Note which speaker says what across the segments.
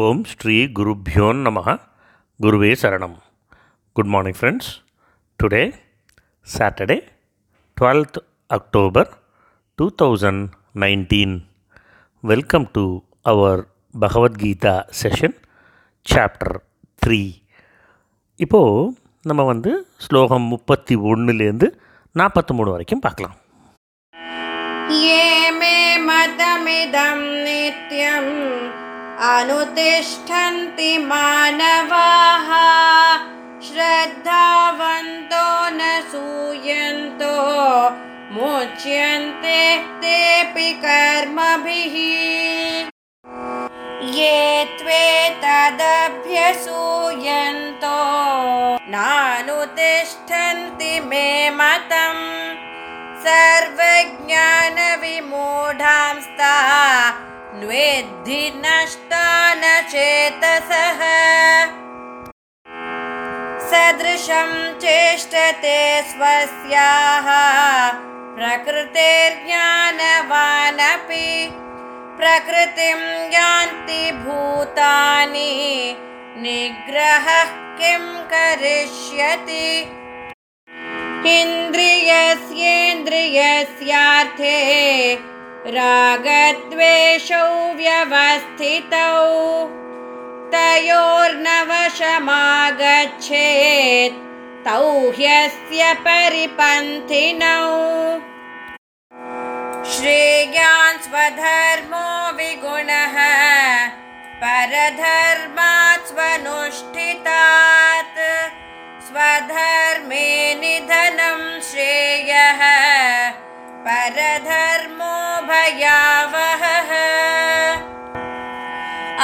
Speaker 1: ஓம் ஸ்ரீ குருப்யோன் நமக குருவே சரணம். Good morning friends today Saturday twelfth October two thousand nineteen welcome to our Bhagavad Gita session chapter three இப்போது நம்ம வந்து ஸ்லோகம் முப்பத்தி ஒன்றுலேருந்து நாற்பத்தி மூணு வரைக்கும் பார்க்கலாம்.
Speaker 2: ஏ மே மதமிதம் நித்யம். अनुतिष्ठन्ति मानवाः। श्रद्धावन्तो न सूयन्तो मुच्यन्ते तेऽपि कर्मभिः। ये त्वेतदभ्यसूयन्तो नानुतिष्ठन्ति मे मतम् सर्वज्ञानविमूढांस्ता नष्टा न चेतसः सदृशं चेष्टते स्वस्याः। प्रकृतिर्ज्ञानवानपि प्रकृतिं यान्ति भूतानि। निग्रहः किं करिष्यति? इन्द्रियस्येन्द्रियस्यार्थे रागद्वेषौ व्यवस्थितौ तयोर्नवशमागच्छेत् तौ ह्यस्य परिपन्थिनौ। श्रेयान् स्वधर्मो विगुणः परधर्मात् स्वनुष्ठितात्। स्वधर्मे निधनं श्रेयः परधर्मो भयावहः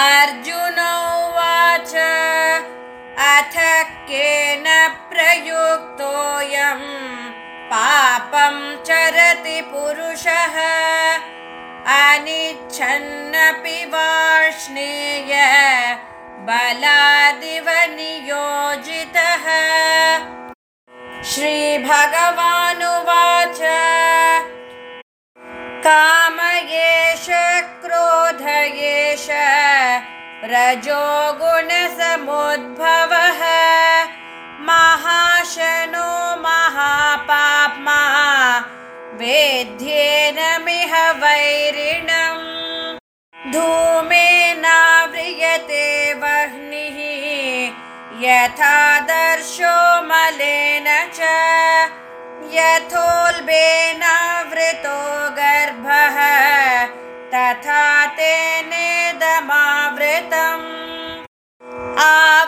Speaker 2: अर्जुन उवाच अथ केन प्रयुक्तोऽयं पापं चरति पुरुषः। अनिच्छन्नपि वार्ष्णेय बलादिव नियोजितः श्रीभगवानुवाच। काम एष क्रोध रजोगुणसमुद्भवः। महाशनो महापाप्मा वेद्येनमिह वैरिणम्। धूमेनाव्रियते वह्निः यथादर्शो मलेन च यथोल्बेनावृतो गर्भः तथा तेनेदमावृतम् आवृतं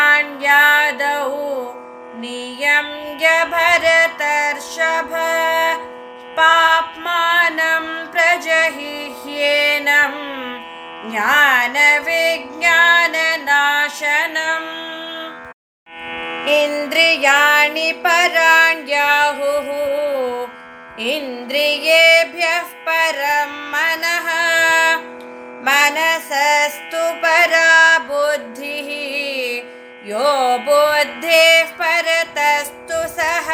Speaker 2: त्वमिन्द्रियाण्यादौ नियम्य भरतर्षभ पाप्मानं प्रजहिह्येनं ज्ञानविज्ञाननाशनम्। इन्द्रियाणि पराण्याहुः इन्द्रियेभ्यः परं मनः। मनसस्तु परा यो बुद्धेः परतस्तु सः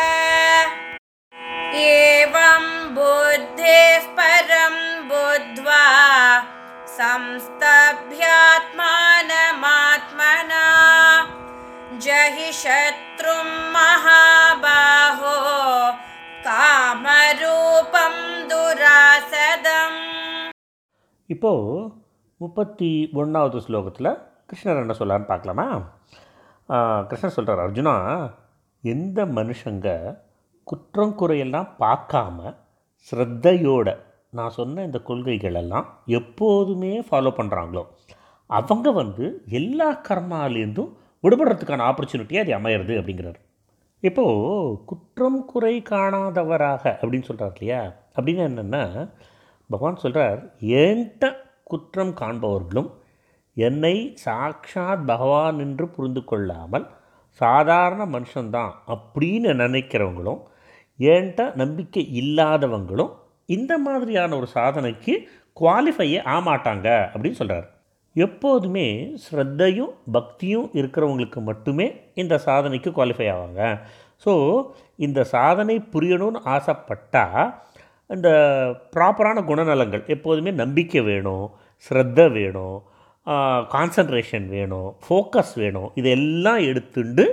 Speaker 2: एवं बुद्धेः परं बुद्ध्वा संस्तभ्यात्मानमात्मना जहि शत्रुं महाबाहो कामरूपं दुरासदम्
Speaker 1: இப்போது முப்பத்தி ஒன்றாவது ஸ்லோகத்தில் கிருஷ்ணர் என்ன சொல்லான்னு பார்க்கலாமா ஆ, கிருஷ்ணர் சொல்கிறார் அர்ஜுனா எந்த மனுஷங்க குற்றம் குறையெல்லாம் பார்க்காம ஸ்ரத்தையோட நான் சொன்ன இந்த கொள்கைகளெல்லாம் எப்போதுமே ஃபாலோ பண்ணுறாங்களோ அவங்க வந்து எல்லா கர்மாலேருந்தும் விடுபடுறதுக்கான ஆப்பர்ச்சுனிட்டியாக அது அமையிறது அப்படிங்கிறார். இப்போது குற்றம் குறை காணாதவராக அப்படின்னு சொல்கிறார் இல்லையா? அப்படின்னு என்னென்னா பகவான் சொல்கிறார் ஏன்ட்ட குற்றம் காண்பவர்களும் என்னை சாக்ஷாத் பகவான் என்று புரிந்து கொள்ளாமல் சாதாரண மனுஷன்தான் அப்படின்னு நினைக்கிறவங்களும் ஏன்ட்ட நம்பிக்கை இல்லாதவங்களும் இந்த மாதிரியான ஒரு சாதனைக்கு குவாலிஃபையே ஆமாட்டாங்க அப்படின்னு சொல்கிறார் எப்போதுமே ஸ்ரத்தையும் பக்தியும் இருக்கிறவங்களுக்கு மட்டுமே இந்த சாதனைக்கு குவாலிஃபை ஆவாங்க. ஸோ இந்த சாதனை புரியணும்னு ஆசைப்பட்டால் இந்த ப்ராப்பரான குணநலங்கள் எப்போதுமே நம்பிக்கை வேணும் ஸ்ரத்த வேணும் கான்சன்ட்ரேஷன் வேணும் ஃபோக்கஸ் வேணும். இதெல்லாம் எடுத்துண்டு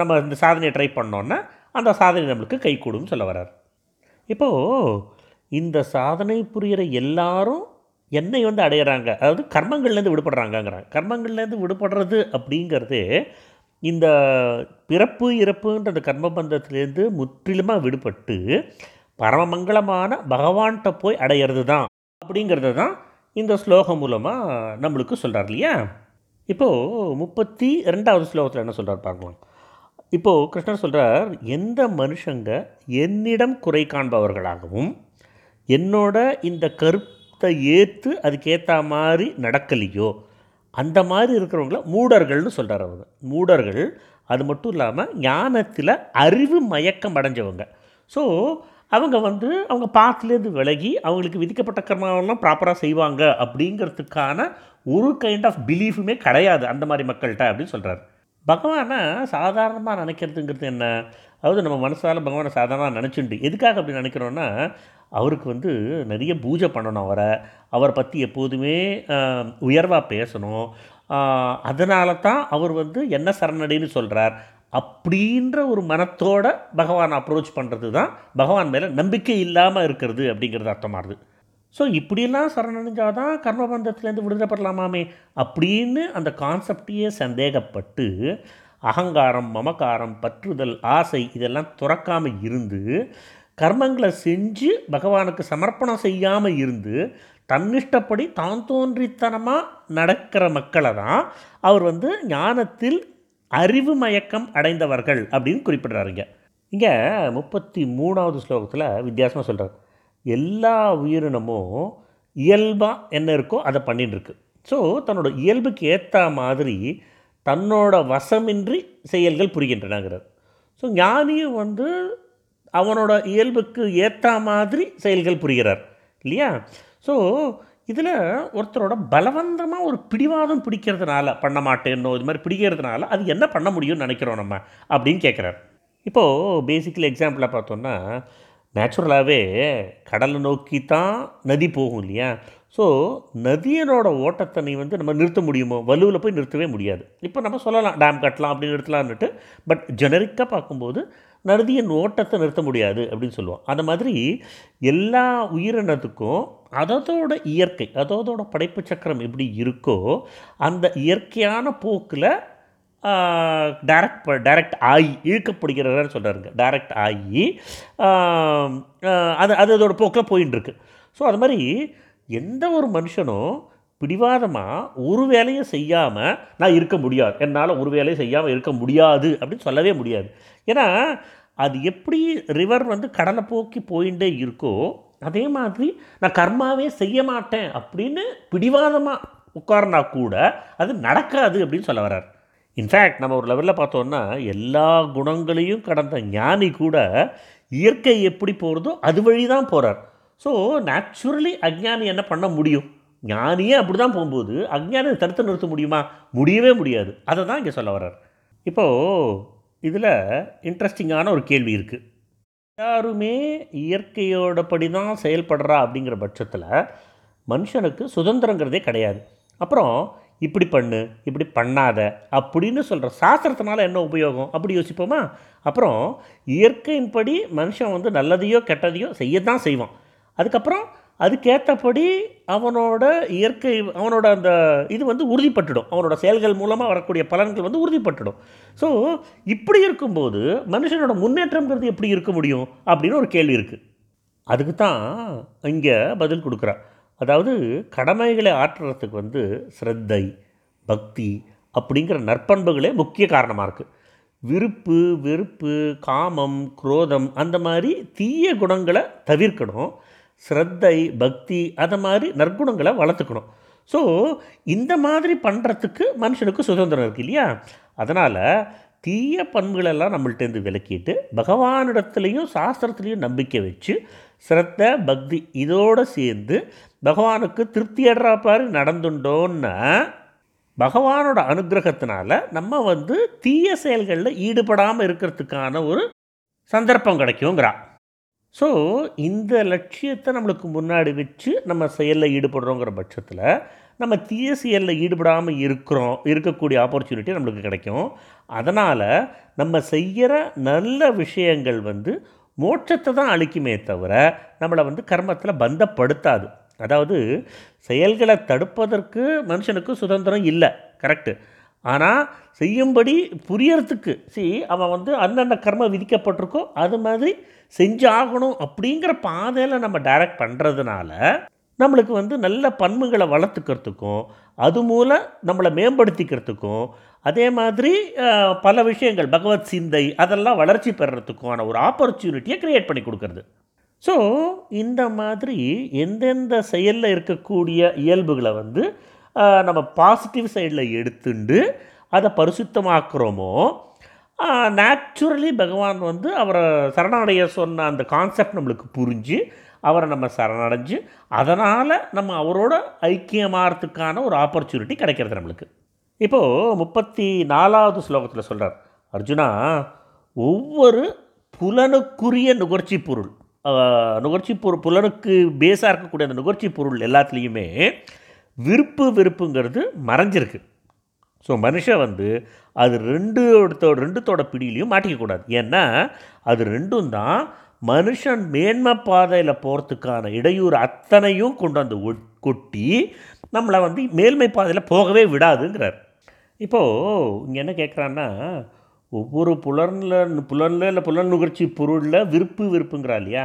Speaker 1: நம்ம இந்த சாதனையை ட்ரை பண்ணோன்னா அந்த சாதனை நம்மளுக்கு கை கூடும்னு சொல்ல வர்றார். இப்போது இந்த சாதனை புரிகிற எல்லாரும் என்னை வந்து அடையிறாங்க. அதாவது கர்மங்கள்லேருந்து விடுபடுறாங்கங்கிறாங்க. கர்மங்கள்லேருந்து விடுபடுறது அப்படிங்கிறது இந்த பிறப்பு இறப்புன்ற அந்த கர்மபந்தத்திலேருந்து முற்றிலுமாக விடுபட்டு பரமமங்கலமான பகவான்கிட்ட போய் அடையிறது தான் அப்படிங்கிறது தான் இந்த ஸ்லோகம் மூலமாக நம்மளுக்கு சொல்கிறார் இல்லையா? இப்போது முப்பத்தி ரெண்டாவது ஸ்லோகத்தில் என்ன சொல்கிறார் பார்க்கலாம். இப்போது கிருஷ்ணர் சொல்கிறார் எந்த மனுஷங்க என்னிடம் குறை காண்பவர்களாகவும் என்னோட இந்த கருத்தை ஏற்று அதுக்கேற்ற மாதிரி நடக்கலையோ அந்த மாதிரி இருக்கிறவங்கள மூடர்கள்னு சொல்கிறார் அவங்க மூடர்கள் அது மட்டும் இல்லாமல் ஞானத்தில் அறிவு மயக்கம் அடைஞ்சவங்க. ஸோ அவங்க வந்து அவங்க பாத்துலேருந்து விலகி அவங்களுக்கு விதிக்கப்பட்ட கர்மாவெல்லாம் ப்ராப்பராக செய்வாங்க அப்படிங்கிறதுக்கான ஒரு கைண்ட் ஆஃப் பிலீஃபுமே கிடையாது அந்த மாதிரி மக்கள்கிட்ட அப்படின்னு சொல்கிறார் பகவானை சாதாரணமாக நினைக்கிறதுங்கிறது என்ன? அதாவது நம்ம மனசால் பகவானை சாதாரணமாக நினச்சிண்டு. எதுக்காக அப்படி நினைக்கிறோன்னா அவருக்கு வந்து நிறைய பூஜை பண்ணணும் அவரை. அவரை பற்றி எப்போதுமே உயர்வாக பேசணும். அதனால தான் அவர் வந்து என்ன சரணடைன்னு சொல்கிறார் அப்படின்ற ஒரு மனத்தோட பகவான் அப்ரோச் பண்ணுறது தான் பகவான் மேலே நம்பிக்கை இல்லாமல் இருக்கிறது அப்படிங்கிறது அர்த்தமாகுது ஸோ இப்படியெல்லாம் சரணடைஞ்சால் தான் கர்மபந்தத்துலேருந்து விடுதலை பெறலாமாமே அப்படின்னு அந்த கான்செப்டையே சந்தேகப்பட்டு அகங்காரம் மமகாரம் பற்றுதல் ஆசை இதெல்லாம் துறக்காமல் இருந்து கர்மங்களை செஞ்சு பகவானுக்கு சமர்ப்பணம் செய்யாமல் இருந்து தன்னிஷ்டப்படி தான் தோன்றித்தனமாக நடக்கிற மக்களை தான் அவர் வந்து ஞானத்தில் அறிவு மயக்கம் அடைந்தவர்கள் அப்படின்னு குறிப்பிடுறாருங்க. இங்கே முப்பத்தி மூணாவது ஸ்லோகத்தில் வித்தியாசமாக சொல்கிறார் எல்லா உயிரினமும் இயல்பாக என்ன இருக்கோ அதை பண்ணிட்டு இருக்கு. ஸோ தன்னோட இயல்புக்கு ஏற்ற மாதிரி தன்னோட வசமின்றி செயல்கள் புரிகின்றனங்கிறார். ஸோ ஞானியும் வந்து அவனோட இயல்புக்கு ஏற்ற மாதிரி செயல்கள் புரிகிறார். இல்லையா? ஸோ இதில் ஒருத்தரோட பலவந்தமாக ஒரு பிடிவாதம் பிடிக்கிறதுனால பண்ண மாட்டேன்னோ இது மாதிரி பிடிக்கிறதுனால அது என்ன பண்ண முடியும்னு நினைக்கிறோம் நம்ம அப்படின்னு கேட்குறாரு. இப்போது பேசிக்கலி எக்ஸாம்பிளாக பார்த்தோன்னா நேச்சுரலாகவே கடலை நோக்கி தான் நதி போகும் இல்லையா? ஸோ நதியனோட ஓட்டத்தை நீ வந்து நம்ம நிறுத்த முடியுமோ? வலுவில் போய் நிறுத்தவே முடியாது. இப்போ நம்ம சொல்லலாம் டேம் கட்டலாம் அப்படின்னு நிறுத்தலான்னுட்டு பட் ஜெனரிக்காக பார்க்கும்போது நதியின் ஓட்டத்தை நிறுத்த முடியாது அப்படின்னு சொல்லுவோம். அந்த மாதிரி எல்லா உயிரினத்துக்கும் அதோட இயற்கை அதோட படைப்பு சக்கரம் எப்படி இருக்கோ அந்த இயற்கையான போக்கில் டைரக்ட் டைரக்ட் ஆகி இழுக்கப்படுகிறதான்னு சொல்கிறாருங்க டைரக்ட் ஆகி அது அது அதோட போக்கில் போயின்னு இருக்கு ஸோ அது மாதிரி எந்த ஒரு மனுஷனும் பிடிவாதமாக ஒரு வேலையும் செய்யாமல் நான் இருக்க முடியாது. என்னால் ஒரு வேலையும் செய்யாமல் இருக்க முடியாது அப்படின்னு சொல்லவே முடியாது. ஏன்னா அது எப்படி ரிவர் வந்து கடலை போக்கி போயிட்டே இருக்கோ அதே மாதிரி நான் கர்மாவே செய்ய மாட்டேன் அப்படின்னு பிடிவாதமாக உட்கார்னா கூட அது நடக்காது அப்படின்னு சொல்ல வர்றார். இன்ஃபேக்ட் நம்ம ஒரு லெவலில் பார்த்தோன்னா எல்லா குணங்களையும் கடந்த ஞானி கூட இயற்கை எப்படி போகிறதோ அது வழி தான் போகிறார் ஸோ நேச்சுரலி அஜ்ஞானி என்ன பண்ண முடியும்? ஞானியே அப்படி தான் போகும்போது அஜ்ஞானியை தடுத்து நிறுத்த முடியுமா? முடியவே முடியாது. அதை தான் இங்கே சொல்ல வர்றார். இப்போது இதில் இன்ட்ரெஸ்டிங்கான ஒரு கேள்வி இருக்குது எல்லாருமே இயற்கையோட படி தான் செயல்படுறா அப்படிங்கிற பட்சத்தில் மனுஷனுக்கு சுதந்திரங்கிறதே கிடையாது. அப்புறம் இப்படி பண்ணு இப்படி பண்ணாத அப்படின்னு சொல்கிற சாஸ்திரத்தினால என்ன உபயோகம்? அப்படி யோசிப்போமா? அப்புறம் இயற்கையின்படி மனுஷன் வந்து நல்லதையோ கெட்டதையோ செய்ய தான் செய்வான். அதுக்கப்புறம் அதுக்கேற்றபடி அவனோட இயற்கை அவனோட அந்த இது வந்து உறுதிப்பட்டுடும். அவனோட செயல்கள் மூலமாக வரக்கூடிய பலன்கள் வந்து உறுதிப்பட்டுடும். ஸோ இப்படி இருக்கும்போது மனுஷனோட முன்னேற்றம்ங்கிறது எப்படி இருக்க முடியும்? அப்படின்னு ஒரு கேள்வி இருக்குது அதுக்கு தான் இங்கே பதில் கொடுக்குறா அதாவது கடமைகளை ஆற்றுறதுக்கு வந்து ஸ்ரத்தை பக்தி அப்படிங்கிற நற்பண்புகளே முக்கிய காரணமாக இருக்குது விருப்பு வெறுப்பு காமம் குரோதம் அந்த மாதிரி தீய குணங்களை தவிர்க்கணும். ஸ்ரத்தை பக்தி அதை மாதிரி நற்குணங்களை வளர்த்துக்கணும். ஸோ இந்த மாதிரி பண்ணுறதுக்கு மனுஷனுக்கு சுதந்திரம் இருக்குது இல்லையா? அதனால் தீய பண்புகளெல்லாம் நம்மள்ட்டேருந்து விலக்கிட்டு பகவானிடத்துலையும் சாஸ்திரத்துலேயும் நம்பிக்கை வச்சு ஸ்ரத்த பக்தி இதோடு சேர்ந்து பகவானுக்கு திருப்தி அடைறாப்பாரு நடந்துட்டோன்னா பகவானோட அனுகிரகத்தினால நம்ம வந்து தீய செயல்களில் ஈடுபடாமல் இருக்கிறதுக்கான ஒரு சந்தர்ப்பம் கிடைக்குங்கிறான் ஸோ இந்த லட்சியத்தை நம்மளுக்கு முன்னாடி வச்சு நம்ம செயலில் ஈடுபடுறோங்கிற பட்சத்தில் நம்ம தீய செயலில் ஈடுபடாமல் இருக்கிறோம் இருக்கக்கூடிய ஆப்பர்ச்சுனிட்டி நம்மளுக்கு கிடைக்கும். அதனால் நம்ம செய்கிற நல்ல விஷயங்கள் வந்து மோட்சத்தை தான் அளிக்குமே தவிர நம்மளை வந்து கர்மத்தில் பந்தப்படுத்தாது. அதாவது செயல்களை தடுப்பதற்கு மனுஷனுக்கு சுதந்திரம் இல்லை கரெக்டு ஆனால் செய்யும்படி புரியறதுக்கு சி அவன் வந்து அந்தந்த கர்மம் விதிக்கப்பட்டிருக்கோ அது மாதிரி செஞ்சாகணும் அப்படிங்கிற பாதையில் நம்ம டைரக்ட் பண்ணுறதுனால நம்மளுக்கு வந்து நல்ல பண்புகளை வளர்த்துக்கிறதுக்கும் அது மூலம் நம்மளை மேம்படுத்திக்கிறதுக்கும் அதே மாதிரி பல விஷயங்கள் பகவத் சிந்தை அதெல்லாம் வளர்ச்சி பெறத்துக்கான ஒரு ஆப்பர்ச்சுனிட்டியை க்ரியேட் பண்ணி கொடுக்கறது. ஸோ இந்த மாதிரி எந்தெந்த செயலில் இருக்கக்கூடிய இயல்புகளை வந்து நம்ம பாசிட்டிவ் சைடில் எடுத்துண்டு அதை பரிசுத்தமாக்குறோமோ நேச்சுரலி பகவான் வந்து அவரை சரணடைய சொன்ன அந்த கான்செப்ட் நம்மளுக்கு புரிஞ்சு அவரை நம்ம சரணடைஞ்சு அதனால் நம்ம அவரோட ஐக்கியமாகறதுக்கான ஒரு ஆப்பர்ச்சுனிட்டி கிடைக்கிறது நம்மளுக்கு. இப்போது முப்பத்தி நாலாவது ஸ்லோகத்தில் சொல்கிறார் அர்ஜுனா ஒவ்வொரு புலனுக்குரிய நுகர்ச்சி பொருள் நுகர்ச்சி பொருள் புலனுக்கு பேஸாக இருக்கக்கூடிய அந்த நுகர்ச்சி பொருள் எல்லாத்துலேயுமே விருப்பு வெறுப்புங்கிறது மறைஞ்சிருக்கு. ஸோ மனுஷன் வந்து அது ரெண்டு ரெண்டுத்தோட பிடியிலையும் மாட்டிக்கக்கூடாது. ஏன்னா அது ரெண்டும் தான் மனுஷன் மேன்மை பாதையில் போகிறதுக்கான இடையூறு அத்தனையும் கொண்டு வந்து கொட்டி நம்மளை வந்து மேல்மை பாதையில் போகவே விடாதுங்கிறார். இப்போது இங்கே என்ன கேட்குறான்னா ஒவ்வொரு புலனில் புலனில் இல்லை புலன் நுகர்ச்சி பொருளில் விருப்பு விருப்புங்கிறா இல்லையா?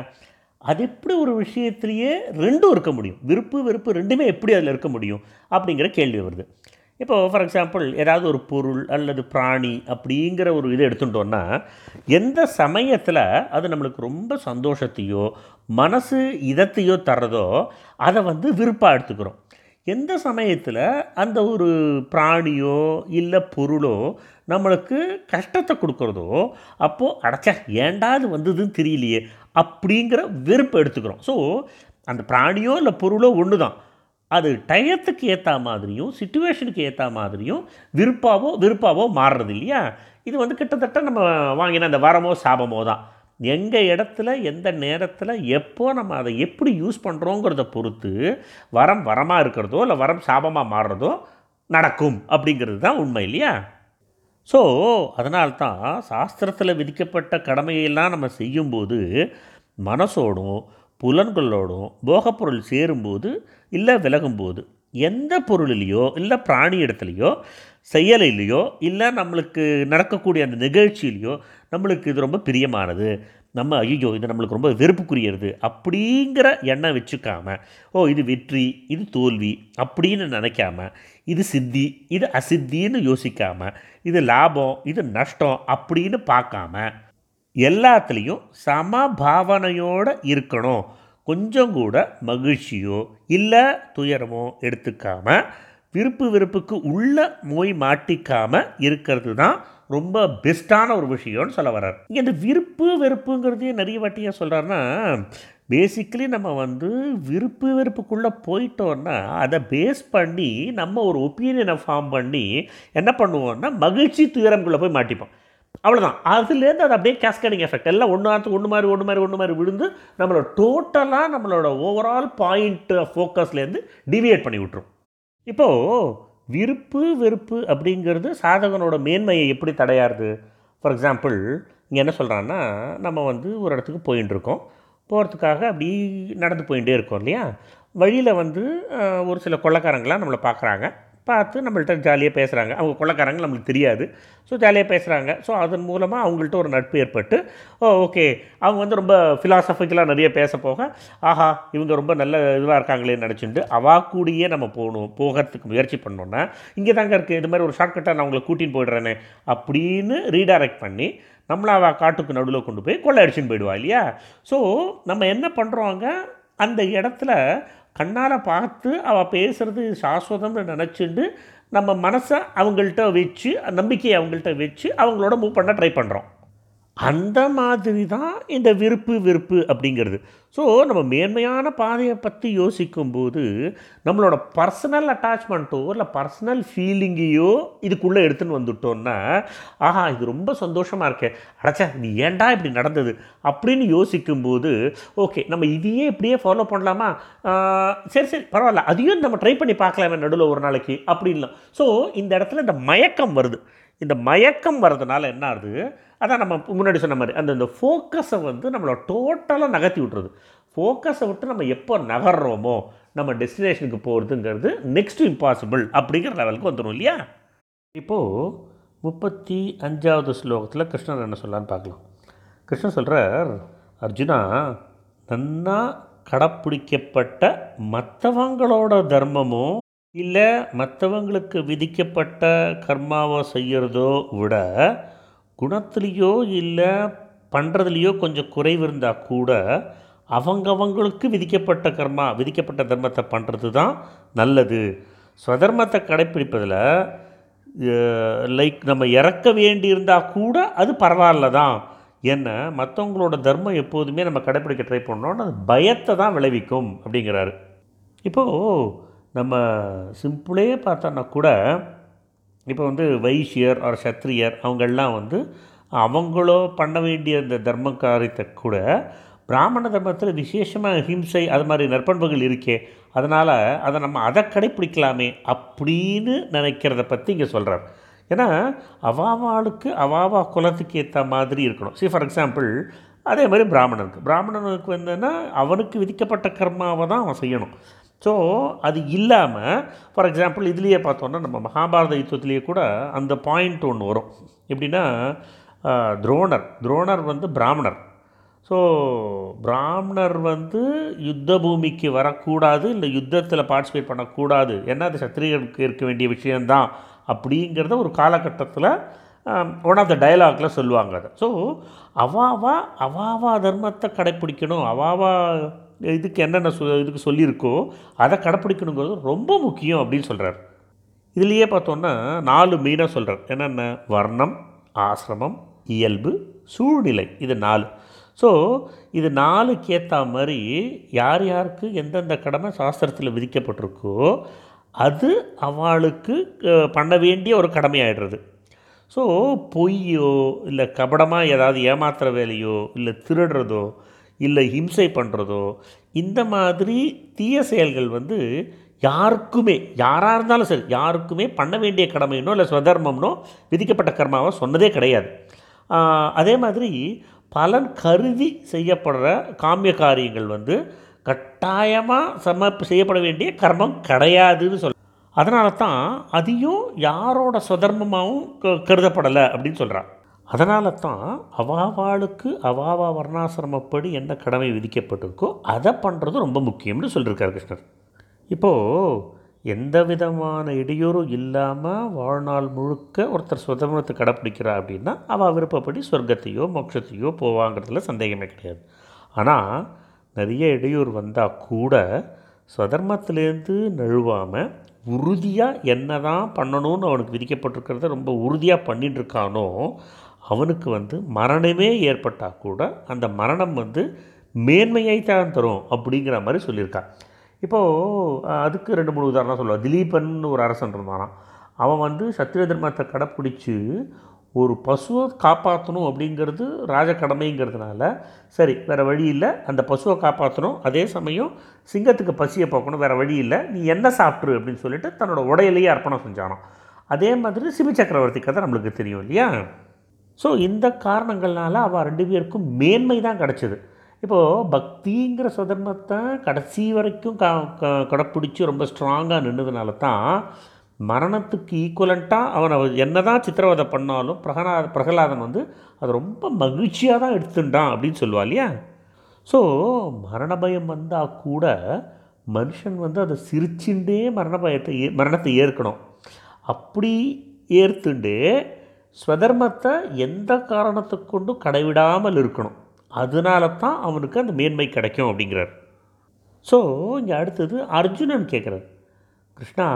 Speaker 1: அது எப்படி ஒரு விஷயத்திலேயே ரெண்டும் இருக்க முடியும். விருப்பு வெறுப்பு ரெண்டுமே எப்படி அதில் இருக்க முடியும் அப்படிங்கிற கேள்வி வருது. இப்போது ஃபார் எக்ஸாம்பிள் ஏதாவது ஒரு பொருள் அல்லது பிராணி அப்படிங்கிற ஒரு இதை எடுத்துட்டோன்னா எந்த சமயத்தில் அது நம்மளுக்கு ரொம்ப சந்தோஷத்தையோ மனசு இதத்தையோ தர்றதோ அதை வந்து விருப்பாக எடுத்துக்கிறோம். எந்த சமயத்தில் அந்த ஒரு பிராணியோ இல்லை பொருளோ நம்மளுக்கு கஷ்டத்தை கொடுக்குறதோ அப்போது அடைச்சா ஏண்டாது அது வந்ததுன்னு தெரியலையே அப்படிங்கிற வெறுப்பு எடுத்துக்கிறோம். ஸோ அந்த பிராணியோ இல்லை பொருளோ ஒன்று தான் அது டயத்துக்கு ஏற்ற மாதிரியும் சுச்சுவேஷனுக்கு ஏற்ற மாதிரியும் விருப்பாவோ விருப்பாவோ மாறுறது இல்லையா? இது வந்து கிட்டத்தட்ட நம்ம வாங்கின அந்த வரமோ சாபமோ தான். எங்கள் இடத்துல எந்த நேரத்தில் எப்போ நம்ம அதை எப்படி யூஸ் பண்ணுறோங்கிறத பொறுத்து வரம் வரமாக இருக்கிறதோ இல்லை வரம் சாபமாக மாறுறதோ நடக்கும் அப்படிங்கிறது தான் உண்மை இல்லையா? ஸோ அதனால்தான் சாஸ்திரத்தில் விதிக்கப்பட்ட கடமையெல்லாம் நம்ம செய்யும்போது மனசோடும் புலன்களோடும் போகப்பொருள் சேரும்போது இல்லை விலகும்போது எந்த பொருளிலையோ இல்லை பிராணி இடத்துலையோ செயலிலையோ இல்லை நம்மளுக்கு நடக்கக்கூடிய அந்த நிகழ்ச்சியிலையோ நம்மளுக்கு இது ரொம்ப பிரியமானது நம்ம ஐயோ இது நம்மளுக்கு ரொம்ப வெறுப்புக்குரியது அப்படிங்கிற எண்ணம் வச்சுக்காம ஓ இது வெற்றி இது தோல்வி அப்படின்னு நினைக்காம இது சித்தி இது அசித்தின்னு யோசிக்காமல் இது லாபம் இது நஷ்டம் அப்படின்னு பார்க்காம எல்லாத்துலேயும் சம பாவனையோடு இருக்கணும். கொஞ்சம் கூட மகிழ்ச்சியோ இல்லை துயரமோ எடுத்துக்காம விருப்பு வெறுப்புக்கு உள்ள மோய் மாட்டிக்காமல் இருக்கிறது தான் ரொம்ப பெஸ்ட்டான ஒரு விஷயம்னு சொல்ல வர்றார். இங்கே இந்த விருப்பு வெறுப்புங்கிறதையே நிறைய வாட்டியாக சொல்கிறாருன்னா பேசிக்கலி நம்ம வந்து விருப்பு வெறுப்புக்குள்ளே போயிட்டோன்னா அதை பேஸ் பண்ணி நம்ம ஒரு ஒப்பீனியனை ஃபார்ம் பண்ணி என்ன பண்ணுவோம்னா மகிழ்ச்சி துயரம்குள்ளே போய் மாட்டிப்போம். அவ்வளோதான் அதுலேருந்து அது அப்படியே கேஸ்கடிங் எஃபெக்ட் எல்லாம் ஒன்று ஒன்று மாதிரி ஒன்று மாதிரி ஒன்று மாதிரி விழுந்து நம்மளோட டோட்டலாக நம்மளோட ஓவரால் பாயிண்ட் ஃபோக்கஸ்லேருந்து டிவியேட் பண்ணி விட்ரும் இப்போது விருப்பு வெறுப்பு அப்படிங்கிறது சாதகனோட மேன்மையை எப்படி தடையாருது ஃபார் எக்ஸாம்பிள் இங்கே என்ன சொல்கிறான்னா நம்ம வந்து ஒரு இடத்துக்கு போயின்னு இருக்கோம் போகிறதுக்காக அப்படி நடந்து போயிட்டே இருக்கோம் இல்லையா? வழியில் வந்து ஒரு சில கொள்ளக்காரங்களாம் நம்மளை பார்க்குறாங்க பார்த்து நம்மள்கிட்ட ஜாலியாக பேசுகிறாங்க அவங்க கொள்ளக்காரங்க நம்மளுக்கு தெரியாது. ஸோ ஜாலியாக பேசுகிறாங்க ஸோ அதன் மூலமாக அவங்கள்ட்ட ஒரு நட்பு ஏற்பட்டு ஓ ஓகே. அவங்க வந்து ரொம்ப ஃபிலாசபிக்கலாக நிறைய பேச போக ஆஹா இவங்க ரொம்ப நல்ல இதுவாக இருக்காங்களேன்னு நினச்சிட்டு அவா கூடியே நம்ம போகணும் போகிறதுக்கு முயற்சி பண்ணோன்னா இங்கே தாங்க இருக்குது இது மாதிரி ஒரு ஷார்ட்கட்டாக நான் உங்களை கூட்டின்னு போயிடுறேனே அப்படின்னு ரீடைரக்ட் பண்ணி நம்மளை அவள் காட்டுக்கு நடுவில் கொண்டு போய் கொள்ளை அடிச்சுன்னு போயிடுவா இல்லையா? ஸோ நம்ம என்ன பண்ணுறோங்க அந்த இடத்துல கண்ணால் பார்த்து அவள் பேசுகிறது சாஸ்வதம்னு நினச்சிண்டு நம்ம மனசை அவங்கள்ட்ட வச்சு நம்பிக்கையை அவங்கள்ட்ட வச்சு அவங்களோட மூவ் பண்ண ட்ரை பண்ணுறோம் அந்த மாதிரி தான் இந்த விருப்பு வெறுப்பு அப்படிங்கிறது. ஸோ நம்ம மேன்மையான பாதையை பற்றி யோசிக்கும்போது நம்மளோட பர்சனல் அட்டாச்மெண்ட்டோ இல்லை பர்சனல் ஃபீலிங்கையோ இதுக்குள்ளே எடுத்துன்னு வந்துட்டோன்னா ஆஹா இது ரொம்ப சந்தோஷமாக இருக்கே. அடச்சா இது ஏன்டா இப்படி நடந்தது? அப்படின்னு யோசிக்கும்போது ஓகே நம்ம இதையே இப்படியே ஃபாலோ பண்ணலாமா? சரி சரி பரவாயில்ல அதையும் நம்ம ட்ரை பண்ணி பார்க்கலாமே நடுவில் ஒரு நாளைக்கு அப்படின்லாம் ஸோ இந்த இடத்துல இந்த மயக்கம் வருது. இந்த மயக்கம் வர்றதுனால என்ன ஆகுது? அதான் நம்ம முன்னாடி சொன்ன மாதிரி அந்த இந்த ஃபோக்கஸை வந்து நம்மளை டோட்டலாக நகர்த்தி விட்டுறது ஃபோக்கஸை விட்டு நம்ம எப்போ நகர்றோமோ நம்ம டெஸ்டினேஷனுக்கு போகிறதுங்கிறது நெக்ஸ்ட் இம்பாசிபிள் அப்படிங்கிற லெவலுக்கு வந்துடும் இல்லையா? இப்போது முப்பத்தி அஞ்சாவது ஸ்லோகத்தில் கிருஷ்ணர் என்ன சொல்லலான்னு பார்க்கலாம். கிருஷ்ணன் சொல்கிறார் அர்ஜுனா நன்னா கடைப்பிடிக்கப்பட்ட மற்றவங்களோட தர்மமும் இல்லை மற்றவங்களுக்கு விதிக்கப்பட்ட கர்மாவை செய்கிறதோ விட குணத்துலேயோ இல்லை பண்ணுறதுலையோ கொஞ்சம் குறைவு இருந்தால் கூட அவங்கவங்களுக்கு விதிக்கப்பட்ட கர்மா விதிக்கப்பட்ட தர்மத்தை பண்ணுறது தான் நல்லது. ஸ்வதர்மத்தை கடைப்பிடிப்பதில் லைக் நம்ம இறக்க வேண்டியிருந்தால் கூட அது பரவாயில்ல தான் என்ன? மற்றவங்களோட தர்மம் எப்போதுமே நம்ம கடைப்பிடிக்க ட்ரை பண்ணோம்னா அது பயத்தை தான் விளைவிக்கும் அப்படிங்கிறாரு. இப்போது நம்ம சிம்பிளே பார்த்தோன்னா கூட இப்போ வந்து வைசியர் ஒரு சத்திரியர் அவங்கெல்லாம் வந்து அவங்களோ பண்ண வேண்டிய இந்த தர்ம காரியத்தை கூட பிராமண தர்மத்தில் விசேஷமாக ஹிம்சை அது மாதிரி நற்பண்புகள் இருக்கே அதனால் அதை நம்ம அதை கடைப்பிடிக்கலாமே அப்படின்னு நினைக்கிறத பற்றி இங்கே சொல்கிறார் ஏன்னா அவாவாளுக்கு அவாவா குலத்துக்கு ஏற்ற மாதிரி இருக்கணும். சி ஃபார் எக்ஸாம்பிள் அதே மாதிரி பிராமணனுக்கு. பிராமணனுக்கு வந்துன்னா அவனுக்கு விதிக்கப்பட்ட கர்மாவை தான் அவன் செய்யணும். ஸோ அது இல்லாமல் ஃபார் எக்ஸாம்பிள் இதுலேயே பார்த்தோன்னா நம்ம மகாபாரத யுத்தத்துலேயே கூட அந்த பாயிண்ட் ஒன்று வரும். எப்படின்னா துரோணர். துரோணர் வந்து பிராமணர். ஸோ பிராமணர் வந்து யுத்த பூமிக்கு வரக்கூடாது இல்லை யுத்தத்தில் பார்ட்டிசிபேட் பண்ணக்கூடாது. ஏன்னா அது சத்திரியர்களுக்கு இருக்க வேண்டிய விஷயந்தான் அப்படிங்கிறத ஒரு காலகட்டத்தில் ஒன் ஆஃப் த டயலாகில் சொல்லுவாங்க அதை. ஸோ அவாவா அவாவா தர்மத்தை கடைப்பிடிக்கணும்? அவாவா இதுக்கு என்னென்ன சொ இதுக்கு சொல்லியிருக்கோ அதை கடைப்பிடிக்கணுங்கிறது ரொம்ப முக்கியம் அப்படின்னு சொல்கிறார் இதுலேயே பார்த்தோன்னா நாலு மெயினாக சொல்கிறார் என்னென்ன? வர்ணம் ஆசிரமம் இயல்பு சூழ்நிலை. இது நாலு. ஸோ இது நாலுக்கு ஏற்ற மாதிரி யார் யாருக்கு எந்தெந்த கடமை சாஸ்திரத்தில் விதிக்கப்பட்டிருக்கோ அது அவளுக்கு பண்ண வேண்டிய ஒரு கடமையாயிடுறது. ஸோ பொய்யோ இல்லை கபடமாக ஏதாவது ஏமாத்துகிற வேலையோ இல்லை திருடுறதோ இல்லை ஹிம்சை பண்ணுறதோ இந்த மாதிரி தீய செயல்கள் வந்து யாருக்குமே யாராக இருந்தாலும் சரி யாருக்குமே பண்ண வேண்டிய கடமைனோ இல்லை ஸ்வதர்மம்னோ விதிக்கப்பட்ட கர்மாவோ சொன்னதே கிடையாது. அதே மாதிரி பலன் கருதி செய்யப்படுற காமிய காரியங்கள் வந்து கட்டாயமாக சம செய்யப்பட வேண்டிய கர்மம் கிடையாதுன்னு சொல்ல அதனால தான் அதையும் யாரோட சுதர்மமாகவும் க கருதப்படலை அப்படின்னு சொல்கிறான் அதனால தான் அவாவாளுக்கு அவாவா வர்ணாசிரமப்படி என்ன கடமை விதிக்கப்பட்டிருக்கோ அதை பண்ணுறது ரொம்ப முக்கியம்னு சொல்லியிருக்கார் கிருஷ்ணர். இப்போது எந்த விதமான இடையூறும் இல்லாமல் வாழ்நாள் முழுக்க ஒருத்தர் சுதந்திரத்தை கடைப்பிடிக்கிறா அப்படின்னா அவள் விருப்பப்படி சொர்க்கத்தையோ மோட்சத்தையோ போவாங்கிறதுல சந்தேகமே கிடையாது. ஆனால் நிறைய இடையூறு வந்தால் கூட சுதர்மத்திலேருந்து நழுவாமல் உறுதியாக என்ன தான் பண்ணணும்னு அவனுக்கு விதிக்கப்பட்டிருக்கிறத ரொம்ப உறுதியாக பண்ணிட்டு இருக்கானோ அவனுக்கு வந்து மரணமே ஏற்பட்டால் கூட அந்த மரணம் வந்து மேன்மையை தான் தரும் அப்படிங்கிற மாதிரி சொல்லியிருக்கான் இப்போது அதுக்கு ரெண்டு மூணு உதாரணம் சொல்லுவாள் திலீபன் ஒரு அரசன் இருந்தானான் அவன் வந்து சத்திரிய தர்மத்தை கடைப்பிடிச்சி ஒரு பசுவை காப்பாற்றணும் அப்படிங்கிறது ராஜ கடமைங்கிறதுனால சரி வேறு வழி இல்லை அந்த பசுவை காப்பாற்றணும் அதே சமயம் சிங்கத்துக்கு பசியை பார்க்கணும் வேறு வழி இல்லை நீ என்ன சாப்பிட்ரு அப்படின்னு சொல்லிட்டு தன்னோட உடையிலேயே அர்ப்பணம் செஞ்சானாம். அதே மாதிரி சிவ சக்கரவர்த்தி கதை நம்மளுக்கு தெரியும் இல்லையா? ஸோ இந்த காரணங்கள்னால அவள் ரெண்டு பேருக்கும் மேன்மை தான் கிடச்சிது. இப்போது பக்திங்கிற சுதர்மத்தை கடைசி வரைக்கும் க க கடைப்பிடிச்சி ரொம்ப ஸ்ட்ராங்காக நின்றதுனால தான் மரணத்துக்கு ஈக்குவலண்ட்டாக அவன் என்ன தான் சித்திரவதை பண்ணாலும் பிரகலா பிரகலாதன் வந்து அது ரொம்ப மகிழ்ச்சியாக தான் எடுத்துட்டான் அப்படின்னு சொல்லுவா இல்லையா? ஸோ மரண பயம் வந்தால் கூட மனுஷன் வந்து அதை சிரிச்சுண்டே மரண பயத்தை ஏ மரணத்தை ஏற்கணும். அப்படி ஏற்றுண்டு ஸ்வதர்மத்தை எந்த காரணத்தை கொண்டும் கடைவிடாமல் இருக்கணும். அதனால தான் அவனுக்கு அந்த மேன்மை கிடைக்கும் அப்படிங்கிறார். ஸோ இங்கே அடுத்தது அர்ஜுனன் கேட்குறார். கிருஷ்ணா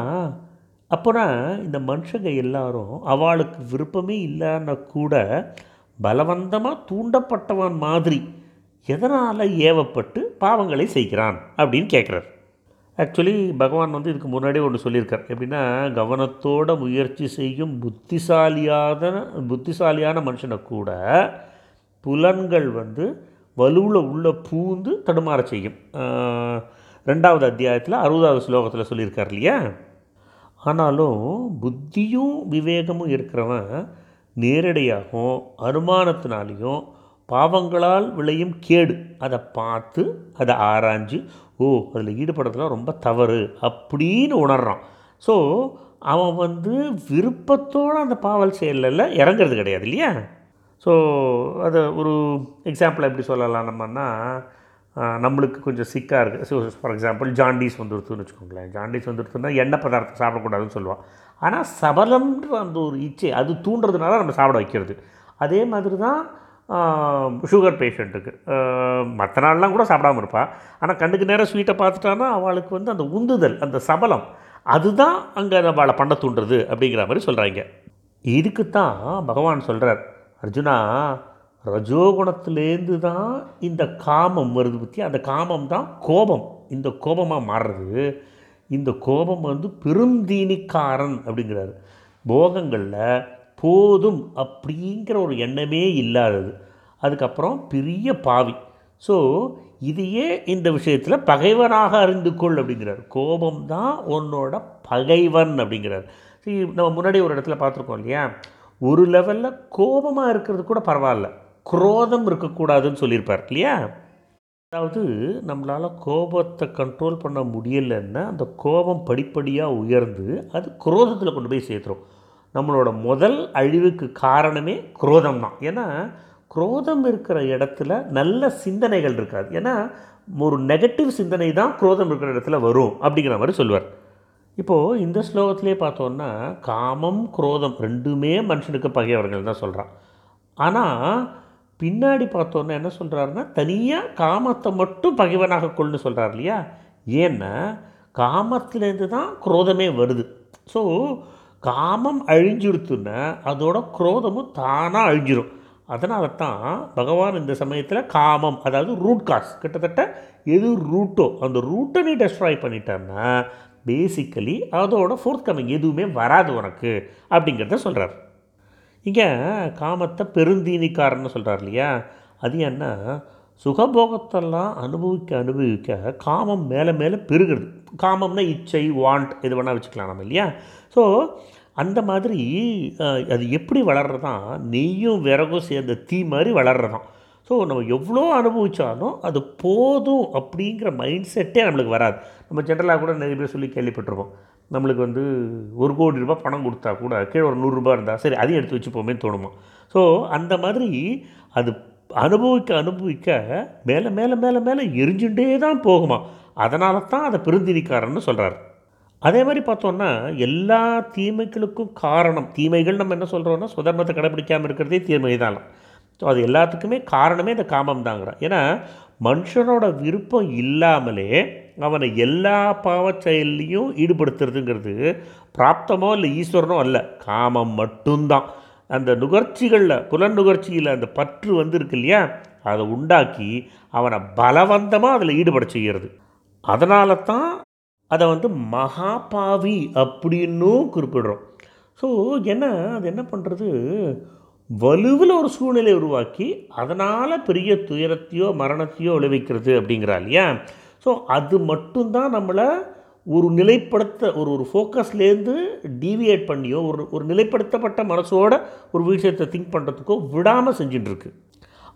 Speaker 1: அப்போனா இந்த மனுஷங்க எல்லாரும் அவளுக்கு விருப்பமே இல்லைன்னா கூட பலவந்தமாக தூண்டப்பட்டவன் மாதிரி எதனால் ஏவப்பட்டு பாவங்களை செய்கிறான் அப்படின்னு கேட்குறார். ஆக்சுவலி பகவான் வந்து இதுக்கு முன்னாடி ஒன்று சொல்லியிருக்கார். எப்படின்னா கவனத்தோட முயற்சி செய்யும் புத்திசாலியான புத்திசாலியான மனுஷனை கூட புலன்கள் வந்து வலுவில் உள்ள பூந்து தடுமாற செய்யும். ரெண்டாவது அத்தியாயத்தில் அறுபதாவது ஸ்லோகத்தில் சொல்லியிருக்கார் இல்லையா? ஆனாலும் புத்தியும் விவேகமும் இருக்கிறவன் நேரடியாகவும் அனுமானத்தினாலேயும் பாவங்களால் விளையும் கேடு. அதை பார்த்து அதை ஆராய்ஞ்சு ஓ அதில் ஈடுபடுறதுலாம் ரொம்ப தவறு அப்படின்னு உணர்றான். ஸோ அவன் வந்து விருப்பத்தோடு அந்த பாவல் செயலில் இறங்குறது கிடையாது இல்லையா? ஸோ அது ஒரு எக்ஸாம்பிள் எப்படி சொல்லலாம் நம்மன்னா நம்மளுக்கு கொஞ்சம் சிக்காக இருக்குது ஸோ ஃபார் எக்ஸாம்பிள் ஜாண்டிஸ் வந்துருத்துன்னு வச்சுக்கோங்களேன். ஜாண்டிஸ் வந்துருத்துன்னா எண்ணெய் பதார்த்தம் சாப்பிடக்கூடாதுன்னு சொல்லுவான். ஆனால் சபலம்ன்ற அந்த ஒரு இச்சை அது தூண்டுறதுனால நம்ம சாப்பிட வைக்கிறது. அதே மாதிரி தான் சுகர் பேஷண்ட்டுக்கு மற்ற நாள்லாம் கூட சாப்பிடாமல் இருப்பாள் ஆனால் கண்ணுக்கு நேரம் ஸ்வீட்டை பார்த்துட்டான்னா அவளுக்கு வந்து அந்த உந்துதல் அந்த சபலம் அதுதான் அங்கே அவளை பண்ண தூண்டுறது அப்படிங்கிற மாதிரி சொல்கிறாங்க இதுக்கு தான் பகவான் சொல்கிறார் அர்ஜுனா ரஜோகுணத்திலேருந்து தான் இந்த காமம் வருது பற்றி அந்த காமம் தான் கோபம். இந்த கோபமாக மாறுறது? இந்த கோபம் வந்து பெருந்தீனிக்காரன் அப்படிங்கிறாரு. போகங்களில் போதும் அப்படிங்கிற ஒரு எண்ணமே இல்லாதது. அதுக்கப்புறம் பெரிய பாவி. ஸோ இதையே இந்த விஷயத்தில் பகைவனாக அறிந்து கொள் அப்படிங்கிறார். கோபம் தான் உன்னோட பகைவன் அப்படிங்கிறார். சரி நம்ம முன்னாடி ஒரு இடத்துல பார்த்துருக்கோம் இல்லையா? ஒரு லெவலில் கோபமாக இருக்கிறது கூட பரவாயில்ல. குரோதம் இருக்கக்கூடாதுன்னு சொல்லியிருப்பார் இல்லையா? அதாவது நம்மளால் கோபத்தை கண்ட்ரோல் பண்ண முடியலைன்னா அந்த கோபம் படிப்படியாக உயர்ந்து அது குரோதத்தில் கொண்டு போய் சேர்த்துரும். நம்மளோட முதல் அழிவுக்கு காரணமே குரோதம் தான் ஏன்னா குரோதம் இருக்கிற இடத்துல நல்ல சிந்தனைகள் இருக்காது. ஏன்னா ஒரு நெகட்டிவ் சிந்தனை தான் குரோதம் இருக்கிற இடத்துல வரும் அப்படிங்கிற மாதிரி சொல்லுவார். இப்போது இந்த ஸ்லோகத்திலே பார்த்தோன்னா காமம் குரோதம் ரெண்டுமே மனுஷனுக்கு பகையவர்கள் தான் சொல்கிறான் ஆனால் பின்னாடி பார்த்தோன்னா என்ன சொல்கிறாருன்னா தனியாக காமத்தை மட்டும் பகைவனாக கொள்னு சொல்கிறார் இல்லையா? ஏன்னா காமத்திலேருந்து தான் குரோதமே வருது. ஸோ காமம் அழிஞ்சிடுத்துன்னா அதோட குரோதமும் தானாக அழிஞ்சிரும். அதனால தான் பகவான் இந்த சமயத்தில் காமம் அதாவது ரூட் காஸ் கிட்டத்தட்ட எது ரூட்டோ அந்த ரூட்டை நீ டெஸ்ட்ராய் பண்ணிட்டான்னா பேசிக்கலி அதோட ஃபோர்த் கமிங் எதுவுமே வராது உனக்கு அப்படிங்கிறத சொல்கிறார் இங்கே காமத்தை பெருந்தீனிக்காரன்னு சொல்கிறார் இல்லையா? அது என்ன? சுகபோகத்தெல்லாம் அனுபவிக்க அனுபவிக்க காமம் மேலே மேலே பெருகிறது. காமம்னா இச்சை வாண்ட் இது வேணால் வச்சுக்கலாம் நம்ம இல்லையா? ஸோ அந்த மாதிரி அது எப்படி வளர்றதான் நெய்யும் விறகும் சேர்ந்த தீ மாதிரி வளர்றதான் ஸோ நம்ம எவ்வளோ அனுபவித்தாலும் அது போதும் அப்படிங்கிற மைண்ட் செட்டே நம்மளுக்கு வராது. நம்ம ஜென்ரலாக கூட நிறைய பேர் சொல்லி கேள்விப்பட்டிருப்போம். நம்மளுக்கு வந்து ஒரு கோடி ரூபாய் பணம் கொடுத்தா கூட கீழே ஒரு நூறுரூபா இருந்தால் சரி அதையும் எடுத்து வச்சுப்போமேன்னு தோணுமா ஸோ அந்த மாதிரி அது அனுபவிக்க அனுபவிக்க மேலே மேலே மேலே மேலே எரிஞ்சுட்டே தான் போகுமா? அதனால தான் அதை பெருந்திரிக்காரன்னு சொல்கிறார் அதே மாதிரி பார்த்தோன்னா எல்லா தீமைகளுக்கும் காரணம் தீமைகள் நம்ம என்ன சொல்கிறோன்னா சுதர்மத்தை கடைப்பிடிக்காமல் இருக்கிறதே தீமை தான் ஸோ அது எல்லாத்துக்குமே காரணமே இந்த காமம் தாங்கிறான் ஏன்னா மனுஷனோட விருப்பம் இல்லாமலே அவனை எல்லா பாவ செயல்லையும் ஈடுபடுத்துறதுங்கிறது பிராப்தமோ இல்லை ஈஸ்வரனோ அல்ல. காமம் மட்டும்தான். அந்த நுகர்ச்சிகளில் புலன் நுகர்ச்சியில் அந்த பற்று வந்து இருக்கு இல்லையா? அதை உண்டாக்கி அவனை பலவந்தமாக அதில் ஈடுபட செய்கிறது அதனால தான் அதை வந்து மகாபாவி அப்படின்னும் குறிப்பிடுறோம். ஸோ என்ன அது என்ன பண்ணுறது வலுவில் ஒரு சூழ்நிலை உருவாக்கி அதனால் பெரிய துயரத்தையோ மரணத்தையோ விளைவிக்கிறது அப்படிங்கிறா இல்லையா? ஸோ அது மட்டும்தான் நம்மளை ஒரு நிலைப்படுத்த ஒரு ஒரு ஃபோக்கஸ்லேருந்து டீவியேட் பண்ணியோ ஒரு ஒரு நிலைப்படுத்தப்பட்ட மனசோட ஒரு விஷயத்தை திங்க் பண்ணுறதுக்கோ விடாமல் செஞ்சுட்டுருக்கு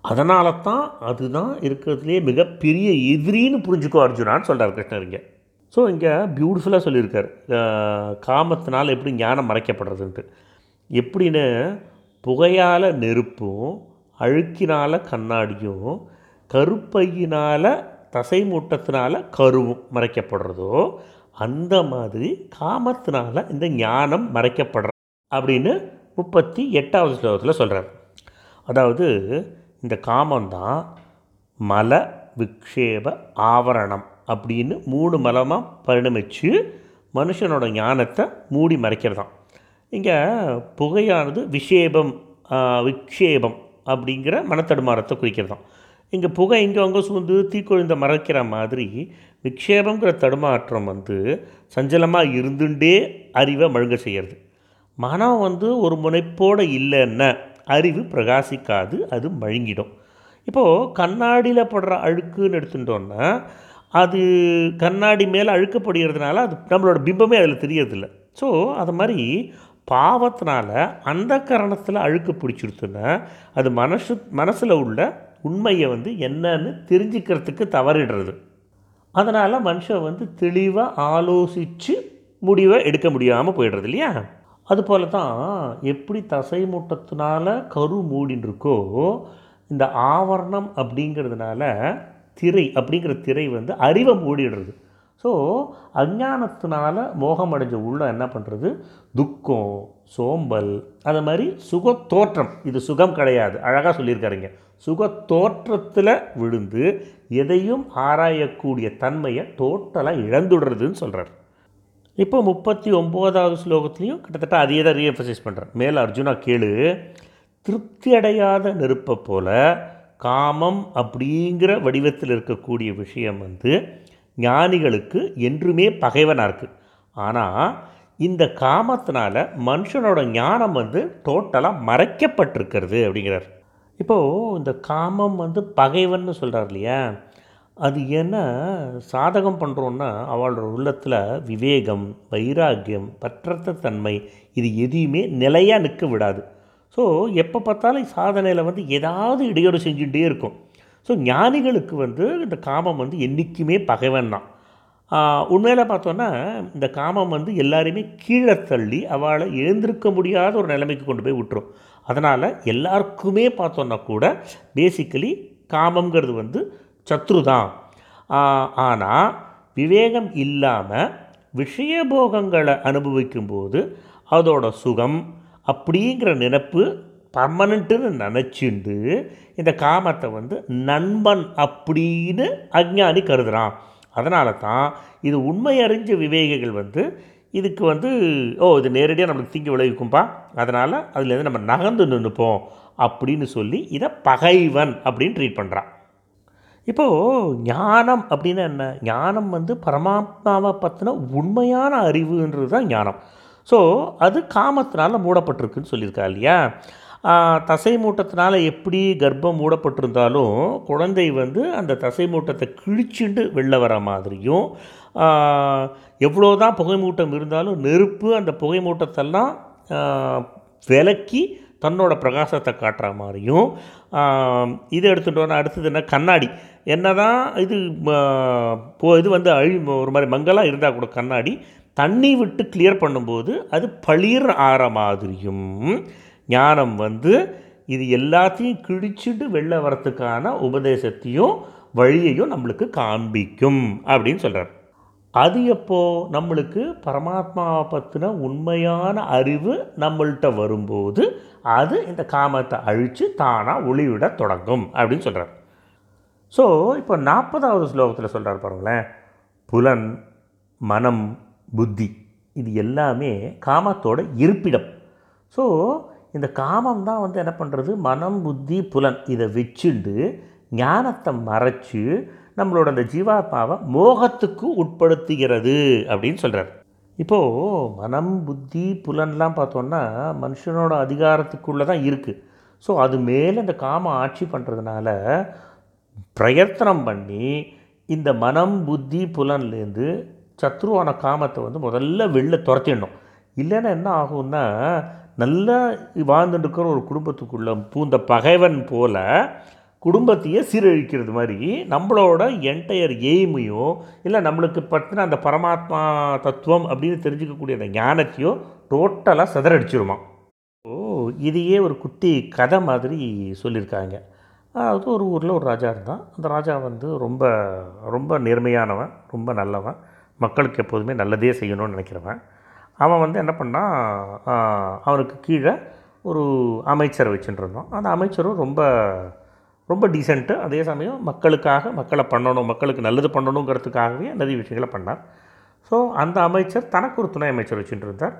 Speaker 1: அதனால தான் அதுதான் இருக்கிறதுலே மிகப்பெரிய எதிரின்னு புரிஞ்சுக்கோ அர்ஜுனான்னு சொல்கிறார் கிருஷ்ணர் இங்கே ஸோ இங்கே பியூட்டிஃபுல்லாக சொல்லியிருக்கார். காமத்தினால் எப்படி ஞானம் மறைக்கப்படுறதுன்ட்டு. எப்படின்னு புகையால் நெருப்பும் அழுக்கினால் கண்ணாடியும் கருப்பையினால் தசை மூட்டத்தினால் கருவும் மறைக்கப்படுறதோ அந்த மாதிரி காமத்தினால இந்த ஞானம் மறைக்கப்படுற அப்படின்னு முப்பத்தி எட்டாவது ஸ்லோகத்தில் சொல்கிறார் அதாவது இந்த காமம்தான் மல விக்ஷேப ஆவரணம் அப்படின்னு மூணு மலமாக பரிணமிச்சு மனுஷனோட ஞானத்தை மூடி மறைக்கிறதாம். இங்கே புகையானது விஷேபம் விக்ஷேபம் அப்படிங்கிற மனத்தடுமாறத்தை குறிக்கிறதாம். இங்கே புகை இங்கே அங்கே சூழ்ந்து தீக்கொழுந்த மறைக்கிற மாதிரி விக்ஷேபங்கிற தடுமாற்றம் வந்து சஞ்சலமாக இருந்துட்டே அறிவை மழுங்க செய்கிறது. மனம் வந்து ஒரு முனைப்போடு இல்லைன்னா அறிவு பிரகாசிக்காது அது மழுங்கிடும். இப்போது கண்ணாடியில் படுற அழுக்குன்னு எடுத்துட்டோன்னா அது கண்ணாடி மேலே அழுக்கப்படுகிறதுனால அது நம்மளோட பிம்பமே அதில் தெரியறதில்ல. ஸோ அது மாதிரி பாவத்தினால அந்த கரணத்தில் அழுக்கு பிடிச்சிருச்சுன்னா அது மனசு மனசில் உள்ள உண்மையை வந்து என்னன்னு தெரிஞ்சுக்கிறதுக்கு தவறிடுறது. அதனால் மனுஷன் வந்து தெளிவாக ஆலோசித்து முடிவை எடுக்க முடியாமல் போயிடுறது இல்லையா? அதுபோல தான் எப்படி தசை மூட்டத்தினால கரு மூடின்னு இருக்கோ இந்த ஆவரணம் அப்படிங்கிறதுனால திரை அப்படிங்கிற திரை வந்து அறிவை மூடிடுறது. ஸோ அஞ்ஞானத்தினால மோகம் அடைஞ்ச உள்ள என்ன பண்ணுறது துக்கம் சோம்பல் அது மாதிரி சுகத்தோற்றம். இது சுகம் கிடையாது. அழகாக சொல்லியிருக்காருங்க. சுக தோற்றத்தில் விழுந்து எதையும் ஆராயக்கூடிய தன்மையை டோட்டலாக இழந்துடுறதுன்னு சொல்கிறார் இப்போ முப்பத்தி ஒம்போதாவது ஸ்லோகத்துலேயும் கிட்டத்தட்ட அதையே தான் ரீஎம்பசைஸ் பண்ணுறேன் மேலே அர்ஜுனா கேளு திருப்தி அடையாத நெருப்பை போல் காமம் அப்படிங்கிற வடிவத்தில் இருக்கக்கூடிய விஷயம் வந்து ஞானிகளுக்கு என்றுமே பகைவனாக இருக்குது ஆனால் இந்த காமத்தினால மனுஷனோட ஞானம் வந்து டோட்டலாக மறைக்கப்பட்டிருக்கிறது அப்படிங்கிறார். இப்போது இந்த காமம் வந்து பகைவன்னு சொல்கிறார் இல்லையா? அது என்ன சாதகம் பண்ணுறோன்னா அவளோட உள்ளத்தில் விவேகம் வைராக்கியம் பற்றற்ற தன்மை இது எதையுமே நிலையாக நிற்க விடாது. ஸோ எப்போ பார்த்தாலும் சாதனையில் வந்து ஏதாவது இடையூறு செஞ்சுட்டே இருக்கும். ஸோ ஞானிகளுக்கு வந்து இந்த காமம் வந்து என்றைக்குமே பகைவன் தான். உண்மையில் பார்த்தோன்னா இந்த காமம் வந்து எல்லாரையுமே கீழே தள்ளி அவளை எழுந்திருக்க முடியாத ஒரு நிலைமைக்கு கொண்டு போய் விட்டுரும். அதனால் எல்லாருக்குமே பார்த்தோன்னா கூட பேசிக்கலி காமங்கிறது வந்து சத்ரு தான் ஆனால் விவேகம் இல்லாமல் விஷயபோகங்களை அனுபவிக்கும்போது அதோட சுகம் அப்படிங்கிற நினப்பு பர்மனண்ட்டுன்னு நினச்சிண்டு இந்த காமத்தை வந்து நண்பன் அப்படின்னு அஞ்ஞானி கருதுகிறான் அதனால தான் இது உண்மை அறிஞ்ச விவேகிகள் வந்து இதுக்கு வந்து ஓ இது நேரடியாக நம்மளுக்கு தீங்கு விளைவிக்கும்பா. அதனால் அதுலேருந்து நம்ம நகர்ந்து நின்றுப்போம் அப்படின்னு சொல்லி இதை பகைவன் அப்படின்னு ட்ரீட் பண்ணுறான் இப்போது ஞானம் அப்படின்னா என்ன? ஞானம் வந்து பரமாத்மாவை பற்றின உண்மையான அறிவுன்றது தான் ஞானம். ஸோ அது காமத்தினால் மூடப்பட்டிருக்குன்னு சொல்லியிருக்கா இல்லையா? தசை மூட்டத்தினால் எப்படி கர்ப்பம் மூடப்பட்டிருந்தாலும் குழந்தை வந்து அந்த தசை மூட்டத்தை கிழிச்சுண்டு வெளில வர மாதிரியும் எவ்வளோ எவ்வளோதான் புகை மூட்டம் இருந்தாலும் நெருப்பு அந்த புகை மூட்டத்தெல்லாம் விலக்கி தன்னோட பிரகாசத்தை காட்டுற மாதிரியும் இதை இது எடுத்துட்டோன்னா அடுத்தது என்ன? கண்ணாடி. என்ன தான் இது போ இது வந்து அழி ஒரு மாதிரி மங்கலாக இருந்தால் கூட கண்ணாடி தண்ணி விட்டு கிளியர் பண்ணும்போது அது பளிர் ஆற மாதிரியும் ஞானம் வந்து இது எல்லாத்தையும் கிழிச்சிட்டு வெளில வரத்துக்கான உபதேசத்தையும் வழியையும் நம்மளுக்கு காண்பிக்கும் அப்படின்னு சொல்கிறார் அது எப்போது நம்மளுக்கு பரமாத்மாவை பற்றின உண்மையான அறிவு நம்மள்கிட்ட வரும்போது அது இந்த காமத்தை அழித்து தானாக ஒளிவிட தொடங்கும் அப்படின்னு சொல்கிறார் ஸோ இப்போ நாற்பதாவது ஸ்லோகத்தில் சொல்கிறார் பாருங்களேன். புலன் மனம் புத்தி இது எல்லாமே காமத்தோட இருப்பிடம். ஸோ இந்த காமம் தான் வந்து என்ன பண்ணுறது மனம் புத்தி புலன். இதை வச்சுண்டு ஞானத்தை மறைச்சு நம்மளோட அந்த ஜீவாத்மாவை மோகத்துக்கு உட்படுத்துகிறது அப்படின்னு சொல்கிறார் இப்போது மனம் புத்தி புலன்லாம் பார்த்தோன்னா மனுஷனோட அதிகாரத்துக்குள்ளே தான் இருக்குது ஸோ அது மேலே இந்த காமம் ஆட்சி பண்ணுறதுனால பிரயத்தனம் பண்ணி இந்த மனம் புத்தி புலன்லேருந்து சத்ருவான காமத்தை வந்து முதல்ல வெளில துரத்திடணும். இல்லைன்னா என்ன ஆகும்னா நல்லா வாழ்ந்துட்டுருக்கிற ஒரு குடும்பத்துக்குள்ள பூந்த பகைவன் போல் குடும்பத்தையே சீரழிக்கிறது மாதிரி நம்மளோட என்டையர் எய்மையும் இல்லை நம்மளுக்கு பற்றின அந்த பரமாத்மா தத்துவம் அப்படின்னு தெரிஞ்சுக்கக்கூடிய அந்த ஞானத்தையோ டோட்டலாக சிதறடிச்சிருமா ஓ இதையே ஒரு குட்டி கதை மாதிரி சொல்லியிருக்காங்க. அதாவது ஒரு ஊரில் ஒரு ராஜா இருந்தான். அந்த ராஜா வந்து ரொம்ப ரொம்ப நேர்மையானவன் ரொம்ப நல்லவன். மக்களுக்கு எப்போதுமே நல்லதே செய்யணும்னு நினைக்கிறவன். அவன் வந்து என்ன பண்ணான்? அவனுக்கு கீழே ஒரு அமைச்சரை வச்சுட்டுருந்தோம் அந்த அமைச்சரும் ரொம்ப ரொம்ப டீசென்ட்டு அதே சமயம் மக்களுக்காக மக்களை பண்ணணும் மக்களுக்கு நல்லது பண்ணணுங்கிறதுக்காகவே நிறைய விஷயங்களை பண்ணார். ஸோ அந்த அமைச்சர் தனக்கு ஒரு துணை அமைச்சர் வச்சுட்டு இருந்தார்.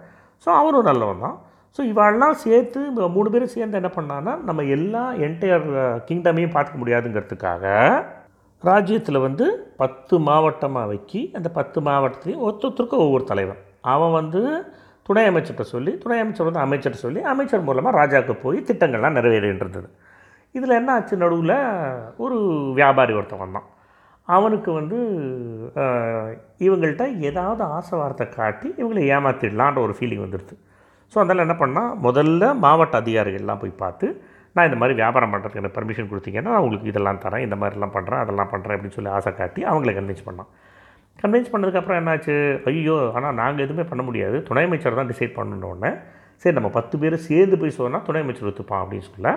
Speaker 1: ஸோ அவரும் நல்லவன் தான். ஸோ இவாள்லாம் சேர்த்து மூணு பேரும் சேர்ந்து என்ன பண்ணான்னா நம்ம எல்லா என்டையர் கிங்டமையும் பார்த்துக்க முடியாதுங்கிறதுக்காக ராஜ்யத்தில் வந்து பத்து மாவட்டமாக வைக்கி அந்த பத்து மாவட்டத்துலேயும் ஒருத்தருக்கும் ஒவ்வொரு தலைவன். அவன் வந்து துணை அமைச்சர்கிட்ட சொல்லி துணை அமைச்சர் வந்து அமைச்சர்கிட்ட சொல்லி அமைச்சர் மூலமாக ராஜாவுக்கு போய் திட்டங்கள்லாம் நிறைவேறின்றது. இதில் என்ன ஆச்சு? நடுவில் ஒரு வியாபாரி ஒருத்தன் வந்தான். அவனுக்கு வந்து இவங்கள்ட்ட ஏதாவது ஆசை வார்த்தை காட்டி இவங்களை ஏமாத்திடலான்ற ஒரு ஃபீலிங் வந்துடுது ஸோ அதனால் என்ன பண்ணால் முதல்ல மாவட்ட அதிகாரிகள்லாம் போய் பார்த்து நான் இந்த மாதிரி வியாபாரம் பண்ணுறதுக்கு எனக்கு பர்மிஷன் கொடுத்தீங்கன்னா நான் உங்களுக்கு இதெல்லாம் தரேன் இந்த மாதிரிலாம் பண்ணுறேன் அதெல்லாம் பண்ணுறேன் அப்படின்னு சொல்லி ஆசை காட்டி அவங்கள கன்வின்ஸ் பண்ணான். கன்வின்ஸ் பண்ணதுக்கப்புறம் என்னாச்சு? ஐயோ ஆனால் நாங்கள் எதுவுமே பண்ண முடியாது. துணை அமைச்சர் தான் டிசைட் பண்ணணுன்னே சரி நம்ம பத்து பேர் சேர்ந்து போய் சொன்னால் துணை அமைச்சர் ஒத்துப்பான் அப்படின்னு சொல்ல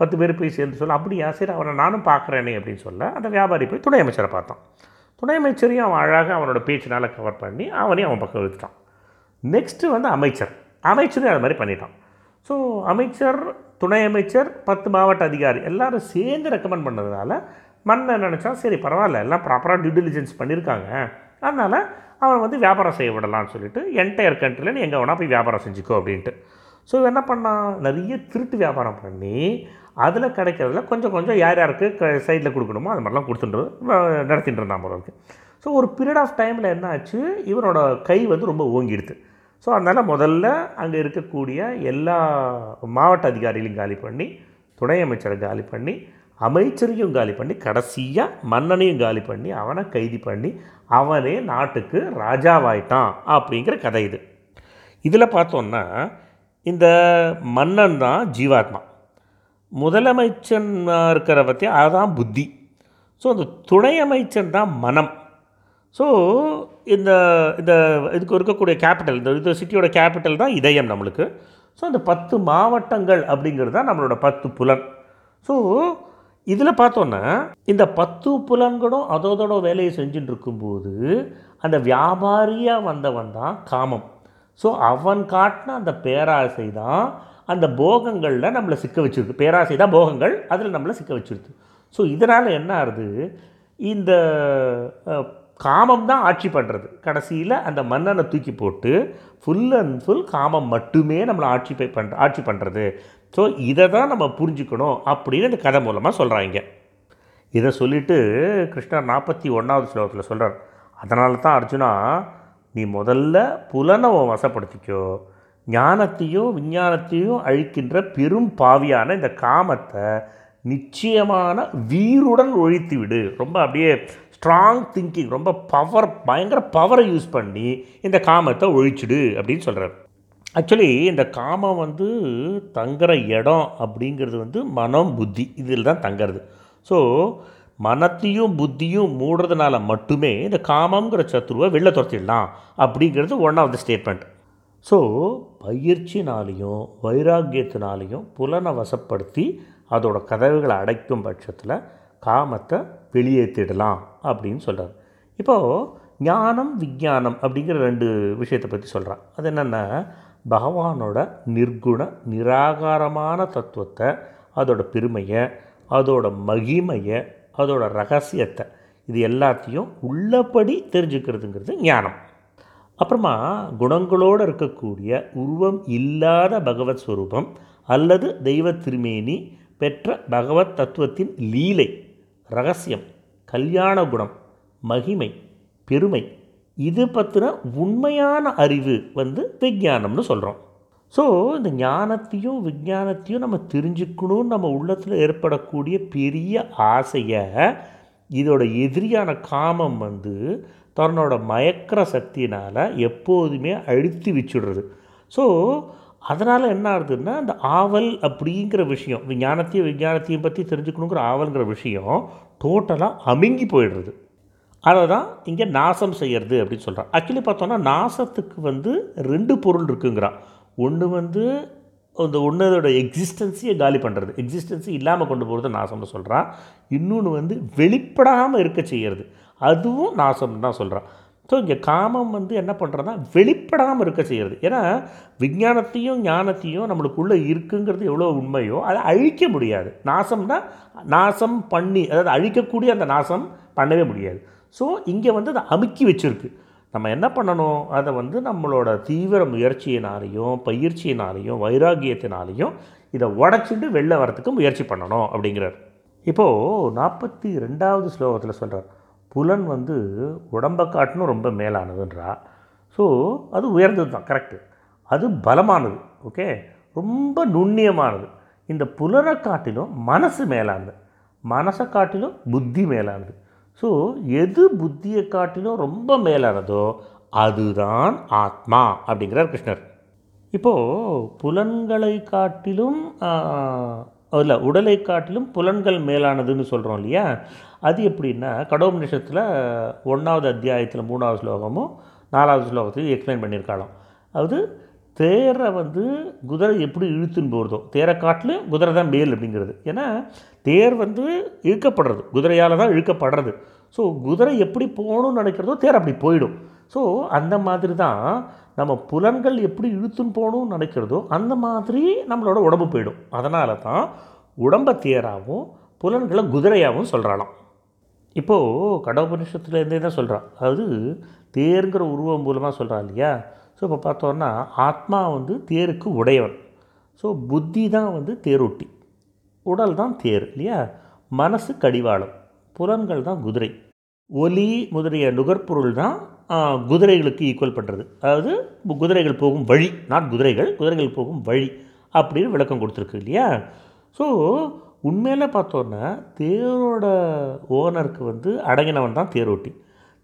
Speaker 1: பத்து பேர் போய் சேர்ந்து சொல்ல அப்படியா? சரி அவனை நானும் பார்க்குறேனே அப்படின்னு சொல்ல அந்த வியாபாரி போய் துணை அமைச்சரை பார்த்தான். துணை அமைச்சரையும் அவன் அழகாக அவனோட பேச்சினால் கவர் பண்ணி அவனையும் அவன் பக்கம் இழுத்துட்டான். நெக்ஸ்ட்டு வந்து அமைச்சர். அமைச்சரும் அது மாதிரி பண்ணிட்டான். ஸோ அமைச்சர் துணை அமைச்சர் பத்து மாவட்ட அதிகாரி எல்லோரும் சேர்ந்து ரெக்கமெண்ட் பண்ணதுனால மன்னன் நினச்சா சரி பரவாயில்ல எல்லாம் ப்ராப்பராக டியூ பண்ணியிருக்காங்க அதனால் அவன் வந்து வியாபாரம் செய்ய விடலாம்னு சொல்லிட்டு என்டையர் கண்ட்ரியில் நீ எங்கே வேணால் போய் வியாபாரம் செஞ்சுக்கோ அப்படின்ட்டு. ஸோ இவன் என்ன பண்ணான் நிறைய திருட்டு வியாபாரம் பண்ணி அதில் கிடைக்கிறதுல கொஞ்சம் கொஞ்சம் யார் யாருக்கு சைடில் கொடுக்கணுமோ அது மாதிரிலாம் கொடுத்துட்டு வ- நடத்திட்டு இருந்தான் போகிறதுக்கு ஸோ ஒரு பீரியட் ஆஃப் டைமில் என்ன ஆச்சு இவனோட கை வந்து ரொம்ப ஓங்கிடுது. ஸோ அதனால் முதல்ல அங்கே இருக்கக்கூடிய எல்லா மாவட்ட அதிகாரிகளையும் காலி பண்ணி துணை அமைச்சரை காலி பண்ணி அமைச்சரையும் காலி பண்ணி கடைசியாக மன்னனையும் காலி பண்ணி அவனை கைது பண்ணி அவனே நாட்டுக்கு ராஜாவாயிட்டான் அப்படிங்கிற கதை இது. இதில் பார்த்தோன்னா இந்த மன்னன் தான் ஜீவாத்மா. முதலமைச்சன் இருக்கிற பற்றி அதுதான் புத்தி. ஸோ அந்த துணை அமைச்சன் தான் மனம். ஸோ இந்த இந்த இதுக்கு இருக்கக்கூடிய கேபிட்டல் இந்த இது சிட்டியோட கேபிட்டல் தான் இதயம் நம்மளுக்கு. ஸோ அந்த பத்து மாவட்டங்கள் அப்படிங்கிறது தான் நம்மளோட பத்து புலன். ஸோ இதில் பார்த்தோன்னா இந்த பத்து புலன்களும் அதோதோட வேலையை செஞ்சுட்டு இருக்கும்போது அந்த வியாபாரியாக வந்தவன் தான் காமம். ஸோ அவன் காட்டின அந்த பேராசை தான் அந்த போகங்களில் நம்மளை சிக்க வச்சிருக்கு. பேராசை தான் போகங்கள் அதில் நம்மளை சிக்க வச்சிருக்கு. ஸோ இதனால் என்ன ஆகுது? இந்த காமம் தான் ஆட்சி பண்ணுறது கடைசியில் அந்த மன்னனை தூக்கி போட்டு ஃபுல் அண்ட் ஃபுல் காமம் மட்டுமே நம்மளை ஆட்சி பை ஆட்சி பண்ணுறது ஸோ இதை தான் நம்ம புரிஞ்சுக்கணும் அப்படின்னு இந்த கதை மூலமாக சொல்கிறாங்க இதை சொல்லிவிட்டு கிருஷ்ணர் நாற்பத்தி ஒன்றாவது ஸ்லோகத்தில் சொல்கிறார் அதனால தான் அர்ஜுனா நீ முதல்ல புலனவை வசப்படுத்திக்கோ. ஞானத்தையும் விஞ்ஞானத்தையும் அழிக்கின்ற பெரும் பாவியான இந்த காமத்தை நிச்சயமான வீருடன் ஒழித்து விடு. ரொம்ப அப்படியே ஸ்ட்ராங் திங்கிங் ரொம்ப பவர் பயங்கர பவரை யூஸ் பண்ணி இந்த காமத்தை ஒழிச்சிடு அப்படின்னு சொல்கிறார் ஆக்சுவலி இந்த காமம் வந்து தங்குற இடம் அப்படிங்கிறது வந்து மனம் புத்தி. இதில் தான் தங்கிறது. ஸோ மனத்தையும் புத்தியும் மூடுறதுனால மட்டுமே இந்த காமங்கிற சத்ருவை வெளில துரத்திடலாம் அப்படிங்கிறது one of the statement so பயிற்சினாலையும் வைராக்கியத்தினாலையும் புலனை வசப்படுத்தி அதோட கதவுகளை அடைக்கும் பட்சத்தில் காமத்தை வெளியேற்றிடலாம் அப்படின்னு சொல்கிறார் இப்போது ஞானம் விஞ்ஞானம் அப்படிங்கிற ரெண்டு விஷயத்தை பற்றி சொல்கிறான் அது என்னென்னா பகவானோட நிர்குண நிராகாரமான தத்துவத்தை அதோட பெருமையை அதோட மகிமையை அதோட ரகசியத்தை இது எல்லாத்தையும் உள்ளபடி தெரிஞ்சுக்கிறதுங்கிறது ஞானம். அப்புறமா குணங்களோடு இருக்கக்கூடிய உருவம் இல்லாத பகவத் ஸ்வரூபம் அல்லது தெய்வ திருமேனி பெற்ற பகவத் தத்துவத்தின் லீலை ரகசியம் கல்யாண குணம் மகிமை பெருமை இது பற்றின உண்மையான அறிவு வந்து விஞ்ஞானம்னு சொல்கிறோம் ஸோ இந்த ஞானத்தையும் விஞ்ஞானத்தையும் நம்ம தெரிஞ்சுக்கணும்னு நம்ம உள்ளத்தில் ஏற்படக்கூடிய பெரிய ஆசையை இதோட எதிரியான காமம் வந்து தன்னோட மயக்கிற சக்தியினால் எப்போதுமே அழுத்தி வச்சுடுறது. ஸோ அதனால் என்ன ஆகுதுன்னா அந்த ஆவல் அப்படிங்கிற விஷயம் ஞானத்தையும் விஞ்ஞானத்தையும் பற்றி தெரிஞ்சுக்கணுங்கிற ஆவல்ங்கிற விஷயம் டோட்டலாக அமுங்கி போயிடுறது. அதை தான் இங்கே நாசம் செய்கிறது அப்படின்னு சொல்கிறான் ஆக்சுவலி பார்த்தோன்னா நாசத்துக்கு வந்து ரெண்டு பொருள் இருக்குங்கிறான். ஒன்று வந்து அந்த ஒன்றதோட எக்ஸிஸ்டன்ஸையே காலி பண்ணுறது எக்ஸிஸ்டன்ஸி இல்லாமல் கொண்டு போகிறது நாசம்னு சொல்கிறான் இன்னொன்று வந்து வெளிப்படாமல் இருக்க செய்கிறது அதுவும் நாசம்னு தான் சொல்கிறான் ஸோ இங்கே காமம் வந்து என்ன பண்ணுறதுனா வெளிப்படாமல் இருக்க செய்கிறது ஏன்னா விஞ்ஞானத்தையும் ஞானத்தையும் நம்மளுக்குள்ளே இருக்குங்கிறது எவ்வளோ உண்மையோ அதை அழிக்க முடியாது. நாசம்னா நாசம் பண்ணி அதாவது அழிக்கக்கூடிய அந்த நாசம் பண்ணவே முடியாது. ஸோ இங்கே வந்து அதை அமுக்கி வச்சுருக்கு. நம்ம என்ன பண்ணணும்? அதை வந்து நம்மளோட தீவிர முயற்சியினாலையும் பயிற்சியினாலையும் வைராகியத்தினாலையும் இதை உடச்சிட்டு வெளில வரத்துக்கு முயற்சி பண்ணணும் அப்படிங்கிறார். இப்போது நாற்பத்தி ரெண்டாவது ஸ்லோகத்தில் சொல்கிறார் புலன் வந்து உடம்பை காட்டினும் ரொம்ப மேலானதுன்றா? ஸோ அது உயர்ந்தது தான் கரெக்டு அது பலமானது ஓகே ரொம்ப நுண்ணியமானது. இந்த புலனை காட்டிலும் மனசு மேலானது. மனசை காட்டிலும் புத்தி மேலானது. ஸோ எது புத்தியை காட்டிலும் ரொம்ப மேலானதோ அதுதான் ஆத்மா அப்படிங்கிறார் கிருஷ்ணர். இப்போது புலன்களை காட்டிலும் இல்லை உடலை காட்டிலும் புலன்கள் மேலானதுன்னு சொல்கிறோம் இல்லையா? அது எப்படின்னா கடோபநிஷத்தில் ஒன்றாவது அத்தியாயத்தில் மூணாவது ஸ்லோகமும் நாலாவது ஸ்லோகத்தையும் எக்ஸ்பிளைன் பண்ணியிருக்காளாம். அது தேரை வந்து குதிரை எப்படி இழுத்துன்னு போகிறதோ தேரை காட்டிலும் குதிரை தான் மேல் அப்படிங்கிறது. ஏன்னா தேர் வந்து இழுக்கப்படுறது. குதிரையால் தான் இழுக்கப்படுறது. ஸோ குதிரை எப்படி போகணும்னு நினைக்கிறதோ தேர் அப்படி போயிடும். ஸோ அந்த மாதிரி தான் நம்ம புலன்கள் எப்படி இழுத்துன்னு போகணும்னு நினைக்கிறதோ அந்த மாதிரி நம்மளோட உடம்பு போயிடும். அதனால தான் உடம்பை தேராகவும் புலன்களை குதிரையாகவும் சொல்கிறாளாம் இப்போது கடவுபனிஷத்துலேருந்தே தான் சொல்கிறான் அதாவது தேருங்கிற உருவம் மூலமாக சொல்கிறான் இல்லையா? ஸோ இப்போ பார்த்தோன்னா ஆத்மா வந்து தேருக்கு உடையவன். ஸோ புத்தி தான் வந்து தேரொட்டி. உடல் தான் தேர் இல்லையா? மனசு கடிவாளம் புலன்கள் தான் குதிரை. ஒலி முதலிய நுகர்பொருள் தான் குதிரைகளுக்கு ஈக்குவல் பண்ணுறது அதாவது குதிரைகள் போகும் வழி நாட் குதிரைகள் குதிரைகள் போகும் வழி அப்படின்னு விளக்கம் கொடுத்துருக்கு இல்லையா? ஸோ உண்மையில் பார்த்தோன்னா தேரோட ஓனருக்கு வந்து அடங்கினவன் தான் தேரோட்டி.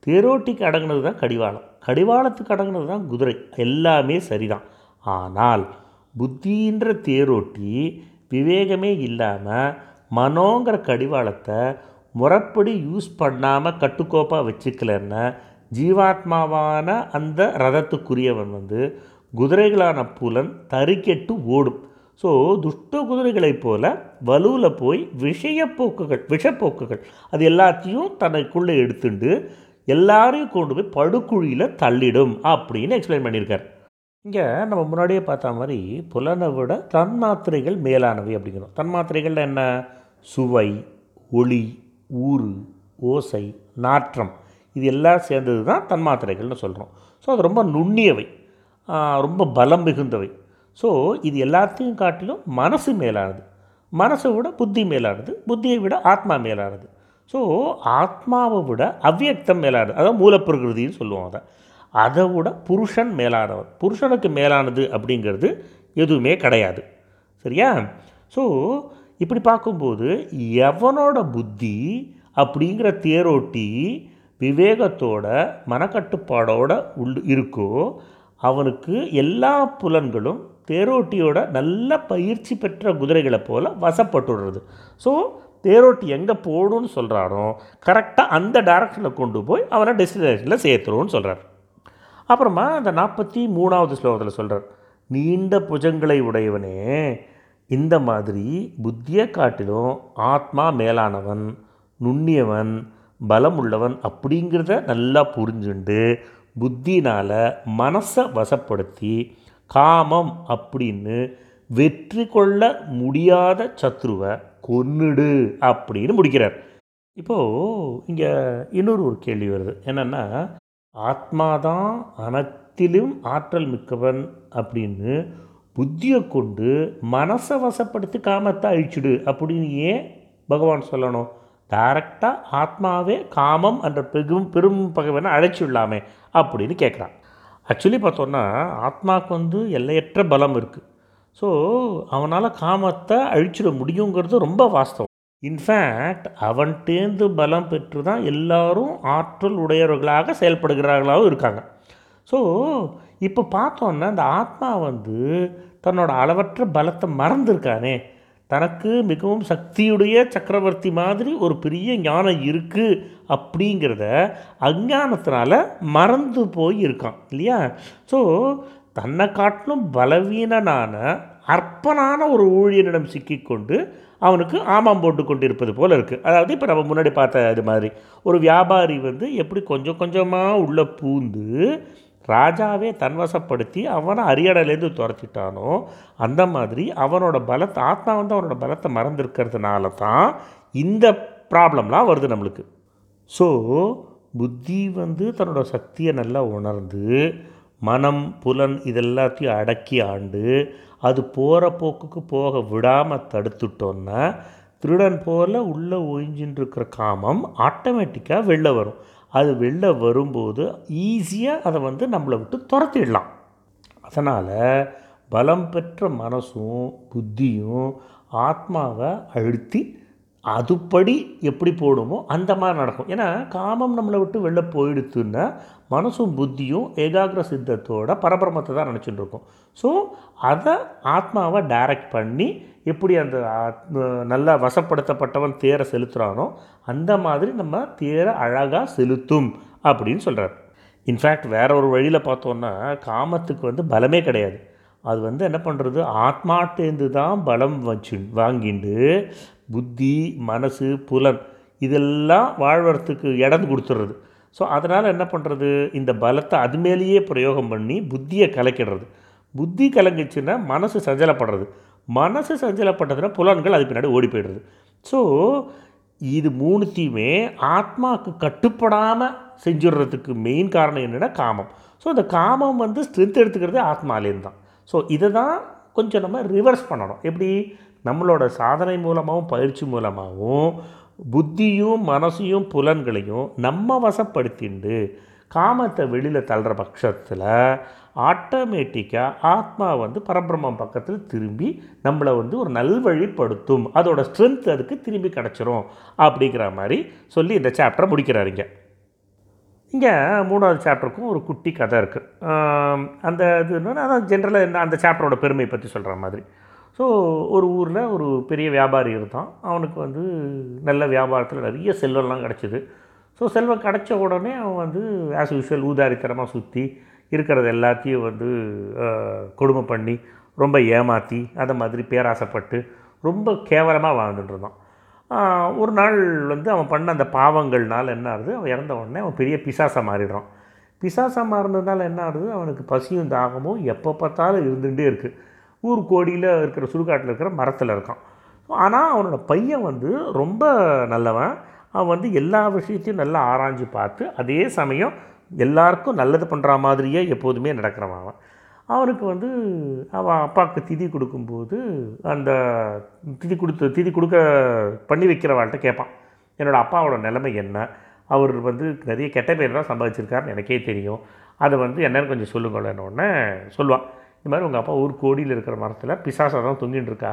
Speaker 1: தேரோட்டிக்கு அடங்கினது தான் கடிவாளம். கடிவாளத்துக்கு அடங்கினது தான் குதிரை. எல்லாமே சரிதான். ஆனால் புத்தின்ற தேரோட்டி விவேகமே இல்லாமல் மனோங்கிற கடிவாளத்தை முறைப்படி யூஸ் பண்ணாமல் கட்டுக்கோப்பாக வச்சுக்கலன்னா ஜீவாத்மாவான அந்த ரதத்துக்குரியவன் வந்து குதிரைகளான புலன் தறிக்கெட்டு ஓடும். ஸோ துஷ்ட குதிரைகளைப் போல வலுவில் போய் விஷயப்போக்குகள் விஷப்போக்குகள் அது எல்லாத்தையும் தனக்குள்ளே எடுத்துண்டு எல்லாரையும் கொண்டு போய் படுக்குழியில் தள்ளிடும் அப்படின்னு எக்ஸ்பிளைன் பண்ணியிருக்கார். இங்கே நம்ம முன்னாடியே பார்த்த மாதிரி புலனை விட தன்மாத்திரைகள் மேலானவை அப்படிங்கிறோம். தன்மாத்திரைகள் என்ன? சுவை ஒளி ஊறு ஓசை நாற்றம். இது எல்லாம் சேர்ந்தது தான் தன்மாத்திரைகள்னு சொல்கிறோம் ஸோ அது ரொம்ப நுண்ணியவை. ரொம்ப பலம் மிகுந்தவை. ஸோ இது எல்லாத்தையும் காட்டிலும் மனசு மேலானது. மனசை விட புத்தி மேலானது. புத்தியை விட ஆத்மா மேலானது. ஸோ ஆத்மாவை விட அவ்வியக்தம் மேலானது. அதாவது மூலப்பிரகிருதின்னு சொல்லுவோம் அதை. அதை விட புருஷன் மேலானவர். புருஷனுக்கு மேலானது அப்படிங்கிறது எதுவுமே கிடையாது. சரியா? ஸோ இப்படி பார்க்கும்போது எவனோட புத்தி அப்படிங்கிற தேரோட்டி விவேகத்தோட மனக்கட்டுப்பாடோட உள் இருக்கோ அவனுக்கு எல்லா புலன்களும் தேரோட்டியோட நல்ல பயிற்சி பெற்ற குதிரைகளை போல் வசப்பட்டுடுறது. ஸோ தேரோட்டி எங்கே போகணும்னு சொல்கிறானோ கரெக்டாக அந்த டைரக்ஷனில் கொண்டு போய் அவனை டெஸ்டினேஷனில் சேர்த்துருவோன்னு சொல்கிறார் அப்புறமா அந்த நாற்பத்தி மூணாவது ஸ்லோகத்தில் சொல்கிறார் நீண்ட புஜங்களை உடையவனே இந்த மாதிரி புத்தியை காட்டிலும் ஆத்மா மேலானவன் நுண்ணியவன் பலம் உள்ளவன் அப்படிங்கிறத நல்லா புரிஞ்சுண்டு புத்தினால் மனசை வசப்படுத்தி காமம் அப்படின்னு வெற்றி கொள்ள முடியாத சத்ருவை கொன்னுடு அப்படின்னு முடிக்கிறார். இப்போது இங்கே இன்னொரு ஒரு கேள்வி வருது. என்னென்னா ஆத்மாதான் அனைத்திலும் ஆற்றல் மிக்கவன் அப்படின்னு புத்தியை கொண்டு மனசை வசப்படுத்தி காமத்தை அழிச்சிடு அப்படின்னு ஏன் பகவான் சொல்லணும்? டைரக்டாக ஆத்மாவே காமம் என்ற பெரும் பெரும் பகவனை அழைச்சிடலாமே அப்படின்னு கேட்குறான். ஆக்சுவலி பார்த்தோன்னா ஆத்மாவுக்கு வந்து எல்லையற்ற பலம் இருக்குது ஸோ அவனால் காமத்தை அழிச்சிட முடியுங்கிறது ரொம்ப வாஸ்தவம். இன்ஃபேக்ட் அவன்கிட்டேந்து பலம் பெற்று தான் எல்லாரும் ஆற்றல் உடையவர்களாக செயல்படுகிறார்களாகவும் இருக்காங்க. ஸோ இப்போ பார்த்தோன்னா அந்த ஆத்மா வந்து தன்னோட அளவற்ற பலத்தை மறந்துருக்கானே. தனக்கு மிகவும் சக்தியுடைய சக்கரவர்த்தி மாதிரி ஒரு பெரிய ஞானம் இருக்குது அப்படிங்கிறத அஞ்ஞானத்தினால மறந்து போய் இருக்கான் இல்லையா? ஸோ தன்னை காட்டிலும் பலவீனனான அற்பனான ஒரு ஊழியனிடம் சிக்கிக்கொண்டு அவனுக்கு ஆமாம் போட்டு கொண்டிருப்பது போல் இருக்குது அதாவது இப்போ நம்ம முன்னாடி பார்த்த இது மாதிரி ஒரு வியாபாரி வந்து எப்படி கொஞ்சம் கொஞ்சமாக உள்ளே பூந்து ராஜாவே தன்வசப்படுத்தி அவனை அரியணையிலேருந்து துரத்திட்டானோ அந்த மாதிரி அவனோட பலத்தை ஆத்மா வந்து அவனோட பலத்தை மறந்துருக்கிறதுனால தான் இந்த ப்ராப்ளம்லாம் வருது நம்மளுக்கு. ஸோ புத்தி வந்து தன்னோட சக்தியை நல்லா உணர்ந்து மனம் புலன் இதெல்லாத்தையும் அடக்கி ஆண்டு அது போகிற போக்குக்கு போக விடாமல் தடுத்துட்டோன்னா திருடன் போல் உள்ளே ஒழிஞ்சின்னு இருக்கிற காமம் ஆட்டோமேட்டிக்காக வெளில வரும். அது வெளில வரும்போது ஈஸியாக அதை வந்து நம்மளை விட்டு துரத்திடலாம். அதனால் பலம் பெற்ற மனசும் புத்தியும் ஆத்மாவை அழுத்தி அதுபடி எப்படி போடுமோ அந்த மாதிரி நடக்கும். ஏன்னா காமம் நம்மளை விட்டு வெளில போயிடுத்துன்னா மனசும் புத்தியும் ஏகாகிர சித்தத்தோட பரபிரமத்தை தான் நினச்சிட்டு இருக்கோம் ஸோ அதை ஆத்மாவை டைரக்ட் பண்ணி எப்படி அந்த நல்லா வசப்படுத்தப்பட்டவன் தேரை செலுத்துகிறானோ அந்த மாதிரி நம்ம தேரை அழகாக செலுத்தும் அப்படின்னு சொல்கிறார் இன்ஃபேக்ட் வேற ஒரு வழியில் பார்த்தோன்னா காமத்துக்கு வந்து பலமே கிடையாது. அது வந்து என்ன பண்ணுறது ஆத்மாட்டேந்து தான் பலம் வச்சு வாங்கிண்டு புத்தி மனசு புலன் இதெல்லாம் வாழ்வரத்துக்கு இடம் கொடுத்துட்றது. ஸோ அதனால் என்ன பண்ணுறது இந்த பலத்தை அது மேலேயே பிரயோகம் பண்ணி புத்தியை கலக்கிடுறது. புத்தி கலங்கிச்சுன்னா மனசு சஞ்சலப்படுறது. மனசு சஞ்சலப்பட்டதுன்னா புலன்கள் அது பின்னாடி ஓடி போயிடுறது. ஸோ இது மூணுத்தையுமே ஆத்மாவுக்கு கட்டுப்படாமல் செஞ்சுடுறதுக்கு மெயின் காரணம் என்னென்னா காமம். ஸோ இந்த காமம் வந்து ஸ்ட்ரென்த் எடுத்துக்கிறது ஆத்மாலேருந்து தான். ஸோ இதை தான் கொஞ்சம் நம்ம ரிவர்ஸ் பண்ணணும். எப்படி? நம்மளோட சாதனை மூலமாகவும் பயிற்சி மூலமாகவும் புத்தியும் மனசையும் புலன்களையும் நம்ம வசப்படுத்திண்டு காமத்தை வெளியில் தள்ளுற பட்சத்தில் ஆட்டோமேட்டிக்காக ஆத்மா வந்து பரபிரம்மம் பக்கத்தில் திரும்பி நம்மளை வந்து ஒரு நல்வழிப்படுத்தும். அதோட ஸ்ட்ரென்த் அதுக்கு திரும்பி கிடச்சிரும் அப்படிங்கிற மாதிரி சொல்லி இந்த சாப்டரை முடிக்கிறாருங்க இங்கே. மூணாவது சாப்டருக்கும் ஒரு குட்டி கதை இருக்குது அந்த இது என்னன்னா அதான் ஜென்ரலாக என்ன அந்த சாப்டரோட பெருமை பற்றி சொல்கிற மாதிரி. ஸோ ஒரு ஊரில் ஒரு பெரிய வியாபாரி இருந்தான். அவனுக்கு வந்து நல்ல வியாபாரத்தில் நிறைய செல்வம்லாம் கிடச்சிது. ஸோ செல்வம் கிடச்ச உடனே அவன் வந்து ஆஸ் யூஷுவல் ஊதாரித்தனமாக சுற்றி இருக்கிறது எல்லாத்தையும் வந்து கொடுமை பண்ணி ரொம்ப ஏமாற்றி அதை மாதிரி பேராசைப்பட்டு ரொம்ப கேவலமாக வாழ்ந்துட்டு இருந்தான். ஒரு நாள் வந்து அவன் பண்ண அந்த பாவங்கள்னால் என்ன ஆகுது? அவன் இறந்த உடனே அவன் பெரிய பிசாசா மாறிடுறான். பிசாசா மாறினதுனால என்ன ஆகுது? அவனுக்கு பசியும் தாகமும் எப்போ பார்த்தாலும் இருந்துகிட்டே இருக்குது ஊர் கோடியில் இருக்கிற சுடுகாட்டில் இருக்கிற மரத்தில் இருக்கான். ஆனால் அவனோட பையன் வந்து ரொம்ப நல்லவன். அவன் வந்து எல்லா விஷயத்தையும் நல்லா ஆராய்ஞ்சு பார்த்து அதே சமயம் எல்லாருக்கும் நல்லது பண்ணுற மாதிரியே எப்போதுமே நடக்கிறவன் அவன். அவனுக்கு வந்து அவன் அப்பாவுக்கு திதி கொடுக்கும்போது அந்த திதி கொடுத்து திதி கொடுக்க பண்ணி வைக்கிறவாள்கிட்ட கேட்பான். என்னோடய அப்பாவோட நிலைமை என்ன? அவர் வந்து நிறைய கெட்ட பேர் தான் சம்பாதிச்சிருக்காருன்னு எனக்கே தெரியும். அதை வந்து என்னன்னு கொஞ்சம் சொல்லுங்களேன்னு உடனே சொல்லுவான். இந்த மாதிரி உங்கள் அப்பா ஊர் கோடியில் இருக்கிற மரத்தில் பிசாசா தான் தொங்கின்னு இருக்கா?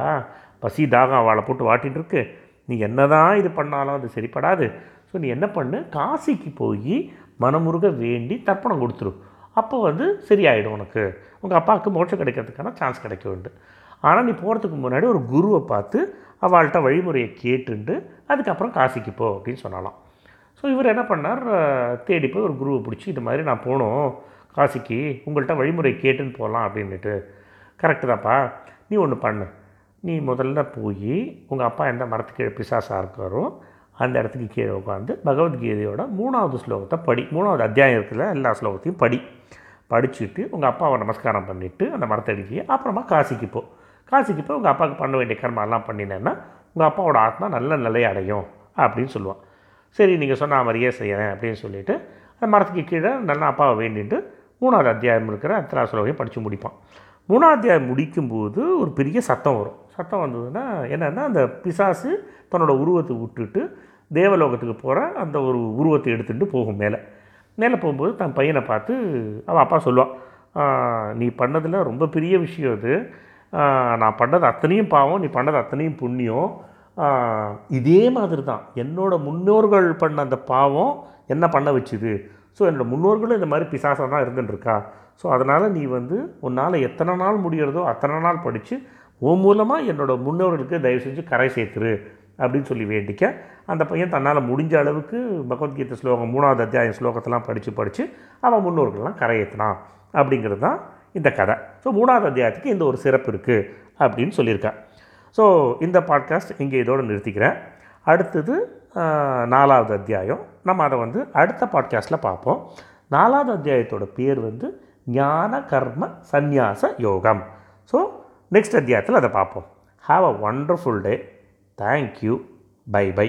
Speaker 1: பசி தாகம் அவளை போட்டு வாட்டின்னு இருக்கு. நீ என்ன தான் இது பண்ணாலும் அது சரிப்படாது. ஸோ நீ என்ன பண்ணு? காசிக்கு போய் மனமுருக வேண்டி தர்ப்பணம் கொடுத்துரு. அப்போ வந்து சரியாயிடும் உனக்கு. உங்கள் அப்பாவுக்கு மோட்சம் கிடைக்கிறதுக்கான சான்ஸ் கிடைக்க உண்டு. ஆனால் நீ போகிறதுக்கு முன்னாடி ஒரு குருவை பார்த்து அவள்கிட்ட வழிமுறையை கேட்டுண்டு அதுக்கப்புறம் காசிக்கு போ அப்படின்னு சொன்னாலாம். ஸோ இவர் என்ன பண்ணார்? தேடி போய் ஒரு குருவை பிடிச்சி இது மாதிரி நான் போனோம். காசிக்கு உங்கள்கிட்ட வழிமுறை கேட்டுன்னு போகலாம் அப்படின்னுட்டு. கரெக்டு தான்ப்பா. நீ ஒன்று பண்ணு. நீ முதல்ல போய் உங்கள் அப்பா எந்த மரத்துக்கு கீழே பிசாசாக இருக்காரோ அந்த இடத்துக்கு கீழே உட்காந்து பகவத்கீதையோட மூணாவது ஸ்லோகத்தை படி. மூணாவது அத்தியாயம் இருக்குல்ல எல்லா ஸ்லோகத்தையும் படி. படிச்சுட்டு உங்கள் அப்பாவை நமஸ்காரம் பண்ணிவிட்டு அந்த மரத்தை அடிக்கி அப்புறமா காசிக்கு போ. காசிக்கு போய் உங்கள் அப்பாவுக்கு பண்ண வேண்டிய கர்மெல்லாம் பண்ணினேன்னா உங்கள் அப்பாவோட ஆத்மா நல்ல நிலையை அடையும் அப்படின்னு சொல்லுவான். சரி நீங்கள் சொன்ன மாதிரியே செய்கிறேன் அப்படின்னு சொல்லிவிட்டு அந்த மரத்துக்கு கீழே நல்லா அப்பாவை வேண்டிட்டு மூணாவது அத்தியாயம் இருக்கிற அத்தனா சுலோகையும் படித்து முடிப்பான். மூணாவது அத்தியாயம் முடிக்கும்போது ஒரு பெரிய சத்தம் வரும். சத்தம் வந்ததுன்னா என்னென்னா அந்த பிசாசு தன்னோட உருவத்தை விட்டுட்டு தேவலோகத்துக்கு போகிற அந்த ஒரு உருவத்தை எடுத்துகிட்டு போகும் மேலே. மேலே போகும்போது தன் பையனை பார்த்து அவன் அப்பா சொல்லுவான் நீ பண்ணதில் ரொம்ப பெரிய விஷயம் அது. நான் பண்ணது அத்தனையும் பாவம் நீ பண்ணது அத்தனையும் புண்ணியம். இதே மாதிரி தான் என்னோடய முன்னோர்கள் பண்ண அந்த பாவம் என்ன பண்ண வச்சுது? ஸோ என்னோடய முன்னோர்களும் இந்த மாதிரி பிசாசாக தான் இருந்துட்டுருக்கா. ஸோ அதனால் நீ வந்து உன்னால் எத்தனை நாள் முடிகிறதோ அத்தனை நாள் படித்து உன் மூலமாக என்னோடய முன்னோர்களுக்கு தயவு செஞ்சு கரை சேர்த்துரு அப்படின்னு சொல்லி வேண்டிக்க. அந்த பையன் தன்னால் முடிஞ்ச அளவுக்கு பகவத்கீதை ஸ்லோகம் மூணாவது அத்தியாயம் ஸ்லோகத்தெல்லாம் படித்து படித்து அவன் முன்னோர்கள்லாம் கரையேற்றினான் அப்படிங்கிறது தான் இந்த கதை. ஸோ மூணாவது அத்தியாயத்துக்கு இந்த ஒரு சிறப்பு இருக்குது அப்படின்னு சொல்லியிருக்கேன் ஸோ இந்த பாட்காஸ்ட் இங்கே இதோடு நிறுத்திக்கிறேன். அடுத்தது நாலாவது அத்தியாயம். நம்ம அதை வந்து அடுத்த பாட்காஸ்ட்டில் பார்ப்போம். நாலாவது அத்தியாயத்தோட பேர் வந்து ஞான கர்ம சந்நியாச யோகம். ஸோ நெக்ஸ்ட் அத்தியாயத்தில் அதை பார்ப்போம். Have a wonderful day thank you bye bye